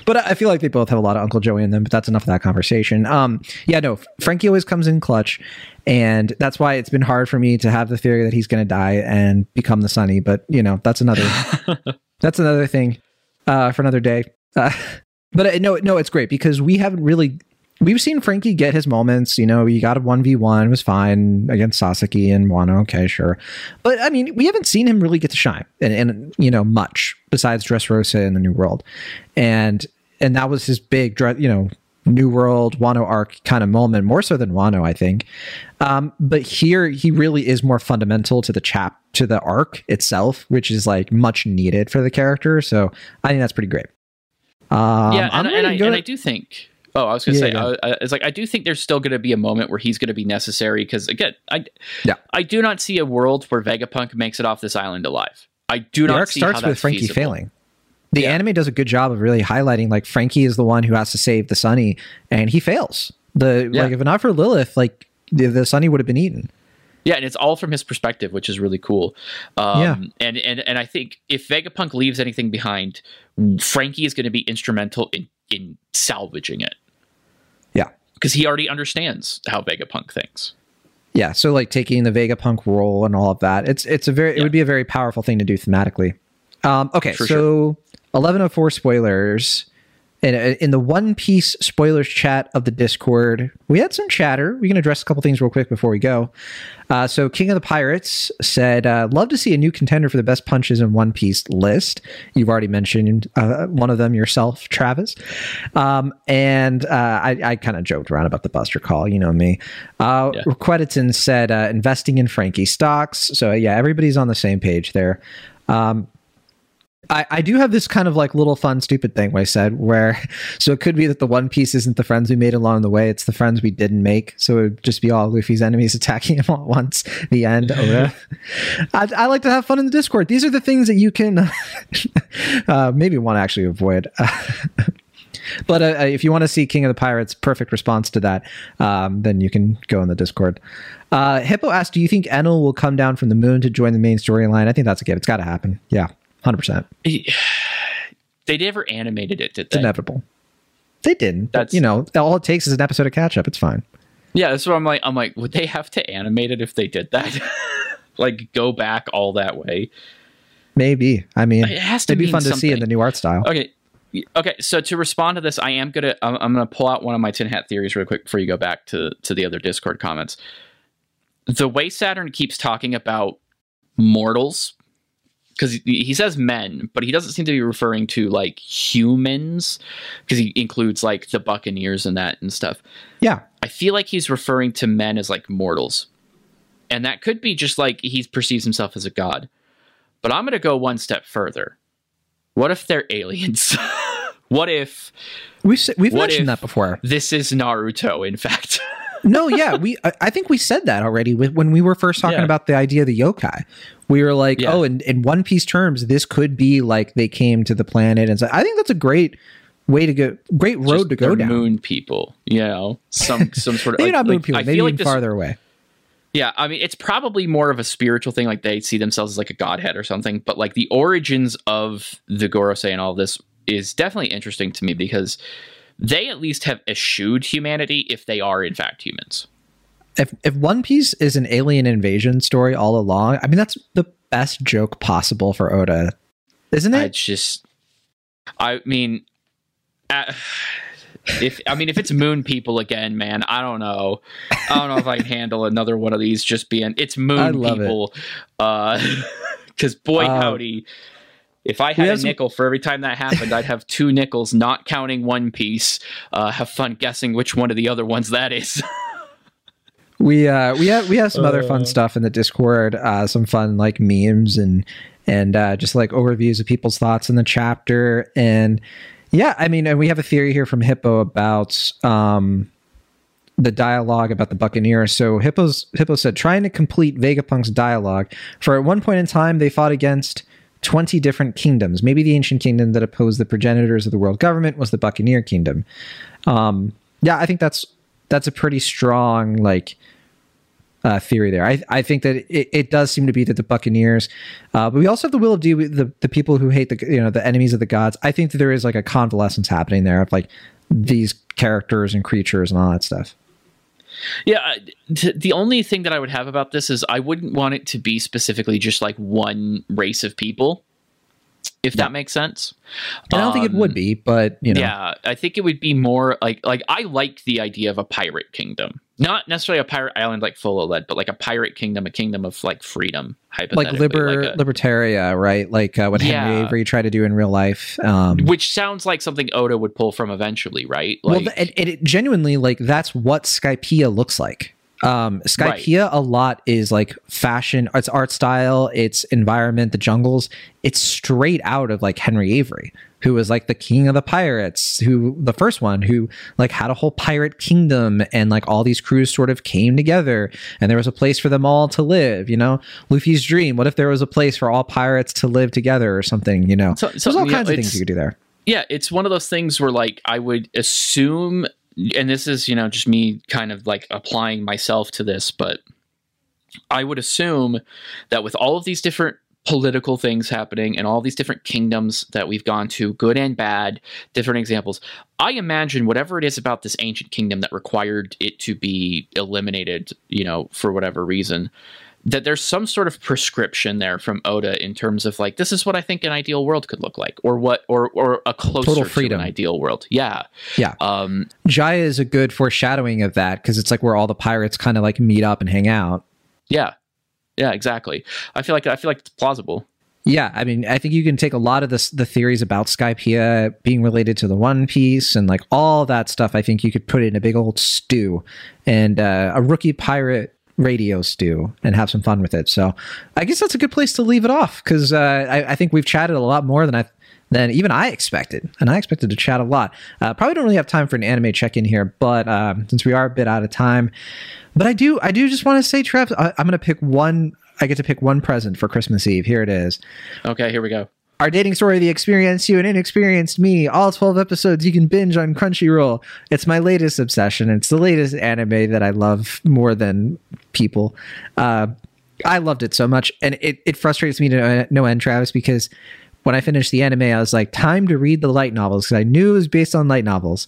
But I feel like they both have a lot of Uncle Joey in them. But that's enough of that conversation. Um, yeah, no. Franky always comes in clutch, and that's why it's been hard for me to have the theory that he's going to die and become the Sunny. But you know, that's another. that's another thing uh, for another day. Uh, but uh, no, no, it's great because we haven't really. We've seen Franky get his moments. You know, he got a one v one, was fine against Sasaki and Wano. Okay, sure, but I mean, we haven't seen him really get to shine, and, and you know, much besides Dressrosa in the New World, and and that was his big, you know, New World Wano arc kind of moment, more so than Wano, I think. Um, but here, he really is more fundamental to the chap to the arc itself, which is like much needed for the character. So I think that's pretty great. Um, yeah, and, and, I, and I do think. Oh, I was going to Yeah, say, yeah. I, I, it's like I do think there's still going to be a moment where he's going to be necessary because again, I, Yeah. I do not see a world where Vegapunk makes it off this island alive. I do the not arc see starts with Franky feasible. failing. The Yeah. anime does a good job of really highlighting like Franky is the one who has to save the Sunny, and he fails. The Yeah. like if not for Lilith, like the, the Sunny would have been eaten. Yeah, and it's all from his perspective, which is really cool. Um, Yeah. and, and and I think if Vegapunk leaves anything behind, Franky is going to be instrumental in in salvaging it Yeah. because he already understands how Vegapunk thinks. Yeah, so like taking the Vegapunk role and all of that, it's it's a very it Yeah. would be a very powerful thing to do thematically. Um, okay, For so eleven oh four spoilers. In, in the One Piece spoilers chat of the Discord, we had some chatter. We can address a couple things real quick before we go. Uh, so King of the Pirates said, uh, "Love to see a new contender for the best punches in One Piece list." You've already mentioned uh, one of them yourself, Travis. Um, and uh, I, I kind of joked around about the Buster call. You know me. Uh, Yeah. Quediton said, uh, "Investing in Franky stocks." So yeah, everybody's on the same page there. Um, I, I do have this kind of like little fun stupid thing I said where so it could be that the one piece isn't the friends we made along the way, it's the friends we didn't make. So it would just be all Luffy's enemies attacking him all at once. The end. Oda. I, I like to have fun in the Discord. These are the things that you can uh, maybe want to actually avoid. but uh, if you want to see King of the Pirates' perfect response to that, um, then you can go in the Discord. Uh, Hippo asked, "Do you think Enel will come down from the moon to join the main storyline?" I think that's a give. It's got to happen. Yeah, hundred percent. They never animated it, did It's they? inevitable. They didn't. But, That's- you know, all it takes is an episode of catch up. It's fine. Yeah, that's what I'm like. I'm like, would they have to animate it if they did that? like, go back all that way? Maybe. I mean, It has to it'd be fun to see in the new art style. Okay, okay, so to respond to this, I am gonna I'm, I'm gonna pull out one of my tin hat theories real quick before you go back to to the other Discord comments. The way Saturn keeps talking about mortals, because he, says men, but he doesn't seem to be referring to like humans, because he includes like the Buccaneers and that and stuff. Yeah. I feel like he's referring to men as like mortals. And that could be just like he perceives himself as a god. But I'm going to go one step further. What if they're aliens? what if We've we've mentioned that before. this is Naruto, in fact? no, yeah, we I- I think we said that already when we were first talking Yeah. about the idea of the yokai. We were like, Yeah. oh, in, in One Piece terms, this could be like they came to the planet, and so I think that's a great way to go, great road Just to go down. Moon people, you know, some some sort of maybe like- not moon like, people, I maybe like this, farther away. Yeah, I mean, it's probably more of a spiritual thing, like they see themselves as like a godhead or something. But like the origins of the Gorosei and all this is definitely interesting to me because they at least have eschewed humanity if they are in fact humans. If if One Piece is an alien invasion story all along, I mean that's the best joke possible for Oda, isn't it? just, I mean, uh, if I mean if it's moon people again, man, I don't know. I don't know if I can handle another one of these just being it's I moon love it. people. Uh, because boy Uh, howdy. If I had a nickel for every time that happened, I'd have two nickels, not counting One Piece. Uh, have fun guessing which one of the other ones that is. we uh we have we have some other Uh. fun stuff in the discord uh some fun like memes and and uh just like overviews of people's thoughts in the chapter and yeah i mean and we have a theory here from hippo about um the dialogue about the Buccaneer. so hippo's hippo said trying to complete vegapunk's dialogue for at one point in time they fought against 20 different kingdoms maybe the ancient kingdom that opposed the progenitors of the world government was the buccaneer kingdom um yeah i think that's that's a pretty strong like uh, theory there. I, I think that it, it does seem to be that the Buccaneers, uh, but we also have the Will of the the people who hate the you know the enemies of the gods. I think that there is like a convalescence happening there of like these characters and creatures and all that stuff. Yeah, the only thing that I would have about this is I wouldn't want it to be specifically just like one race of people, if that makes sense. I don't think it would Um, be, but you know, Yeah, I think it would be more like like I like the idea of a pirate kingdom, not necessarily a pirate island like full of lead, but like a pirate kingdom, a kingdom of like freedom, like liber like a- Libertalia, right? Like uh, what Henry Avery tried to do in real life. Um, which sounds like something Oda would pull from eventually, right? well, Like, and, and it genuinely like that's what Skypiea looks like. Um, Skypiea a lot is like fashion, its art style, its environment, the jungles. It's straight out of like Henry Avery, who was like the king of the pirates, who the first one who like had a whole pirate kingdom and like all these crews sort of came together and there was a place for them all to live. You know, Luffy's dream. What if there was a place for all pirates to live together or something? You know, So- there's all kinds of things you could do there. yeah, it's one of those things where like I would assume and this is, you know, just me kind of like applying myself to this, but I would assume that with all of these different political things happening and all these different kingdoms that we've gone to, good and bad, different examples, I imagine whatever it is about this ancient kingdom that required it to be eliminated, you know, for whatever reason, that there's some sort of prescription there from Oda in terms of like this is what I think an ideal world could look like, or what, or or a closer Total to freedom. an ideal world. Yeah, Yeah. um, Jaya is a good foreshadowing of that because it's like where all the pirates kind of like meet up and hang out. yeah, yeah, exactly. I feel like I feel like it's plausible. Yeah, I mean, I think you can take a lot of this, the theories about Skypiea being related to the One Piece and like all that stuff. I think you could put it in a big old stew and uh, a rookie pirate radio stew and have some fun with it. So I guess that's a good place to leave it off because uh, I, I think we've chatted a lot more than I than even I expected, and I expected to chat a lot. Uh, probably don't really have time for an anime check in here, but um, since we are a bit out of time, but I do I do just want to say, Trev, I, I'm going to pick one. I get to pick one present for Christmas Eve. Here it is. Okay, here we go. Our dating story, The Experienced You and Inexperienced Me, all 12 episodes you can binge on Crunchyroll. It's my latest obsession. It's the latest anime that I love more than people. Uh, I loved it so much. And it, it frustrates me to no end, Travis, because when I finished the anime, I was like, time to read the light novels because I knew it was based on light novels.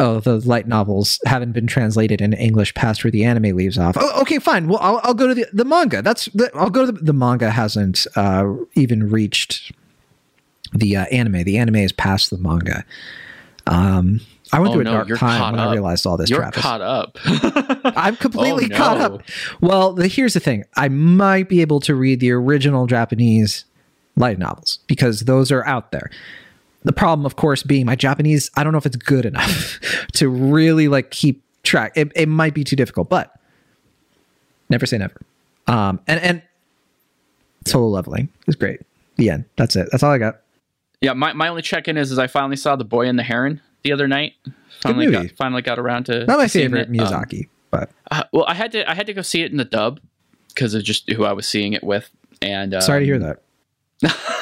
Oh, the light novels haven't been translated in English past where the anime leaves off. Oh, okay, fine. Well, I'll, I'll go to the, the manga. That's the, I'll go to the, the manga hasn't uh, even reached the uh, anime. The anime is past the manga. Um, I went Oh, through no, a dark time when I realized all this. You're Travis. caught up. I'm completely Oh, no. caught up. Well, the, here's the thing: I might be able to read the original Japanese light novels because those are out there. The problem, of course, being my Japanese. I don't know if it's good enough to really like keep track. It, it might be too difficult, but never say never. Um, and and solo leveling is great. The end. That's it. That's all I got. Yeah, my, my only check in is, is I finally saw The Boy and the Heron the other night. Finally movie. got finally got around to Not my favorite it. Um, Miyazaki, but uh, well, I had to I had to go see it in the dub because of just who I was seeing it with. And um, sorry to hear that.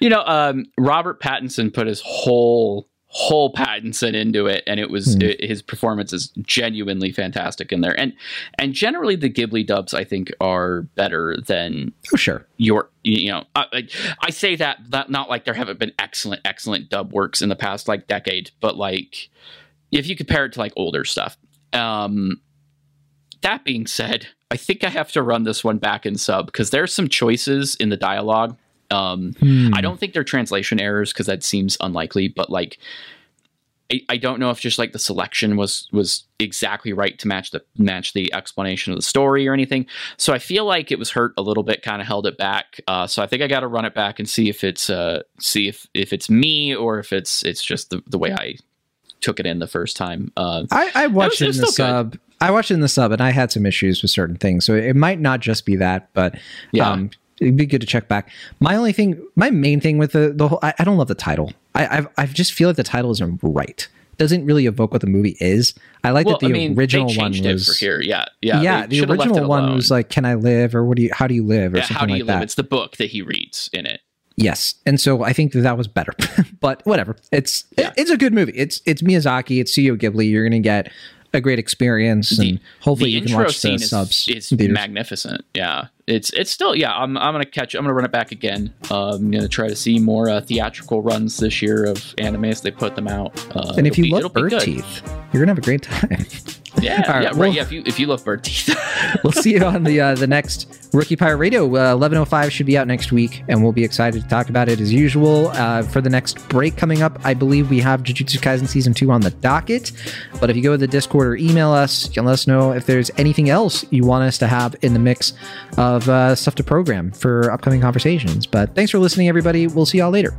You know, um, Robert Pattinson put his whole whole Pattinson into it, and it was Hmm. it, his performance is genuinely fantastic in there. And and generally, the Ghibli dubs I think are better than Oh sure. your you know I, I- I say that, that not like there haven't been excellent excellent dub works in the past like decade but like if you compare it to like older stuff um that being said i think i have to run this one back in sub because there's some choices in the dialogue um Hmm. i don't think they're translation errors because that seems unlikely but like I, I don't know if just like the selection was was exactly right to match the match the explanation of the story or anything so I feel like it was hurt a little bit, kind of held it back. Uh, so I think I got to run it back and see if it's uh, see if if it's me or if it's it's just the, the way I took it in the first time. Uh, I, I watched it it in the sub. I watched it in the sub, and I had some issues with certain things. So it might not just be that, but Yeah. um, it'd be good to check back. My only thing, my main thing with the the whole, I, I don't love the title. I I've, I just feel like the title isn't right. Doesn't really evoke what the movie is. I like well, that the I mean, original one was it here. Yeah, yeah, yeah, the original one was like, "Can I live?" or "What do you? How do you live?" or Yeah, something how do like you live? that. It's the book that he reads in it. Yes, and so I think that that was better, but whatever. It's Yeah. it's a good movie. It's it's Miyazaki. It's Studio Ghibli. You're gonna get a great experience, and hopefully the you can watch the is, subs. theaters. magnificent. Yeah, it's it's still yeah. I'm I'm gonna catch. I'm gonna run it back again. Uh, I'm gonna try to see more uh, theatrical runs this year of anime as They put them out. Uh, and if you be- love bird teeth, you're gonna have a great time. yeah, right, yeah, right. well- yeah, if you if you love bird teeth, we'll see you on the uh, the next Rookie Pirate Radio. Uh, 1105 should be out next week, and we'll be excited to talk about it as usual. Uh, for the next break coming up, I believe we have Jujutsu Kaisen season two on the docket. But if you go to the Discord or email us, you can let us know if there's anything else you want us to have in the mix of uh, stuff to program for upcoming conversations. But thanks for listening, everybody. We'll see y'all later.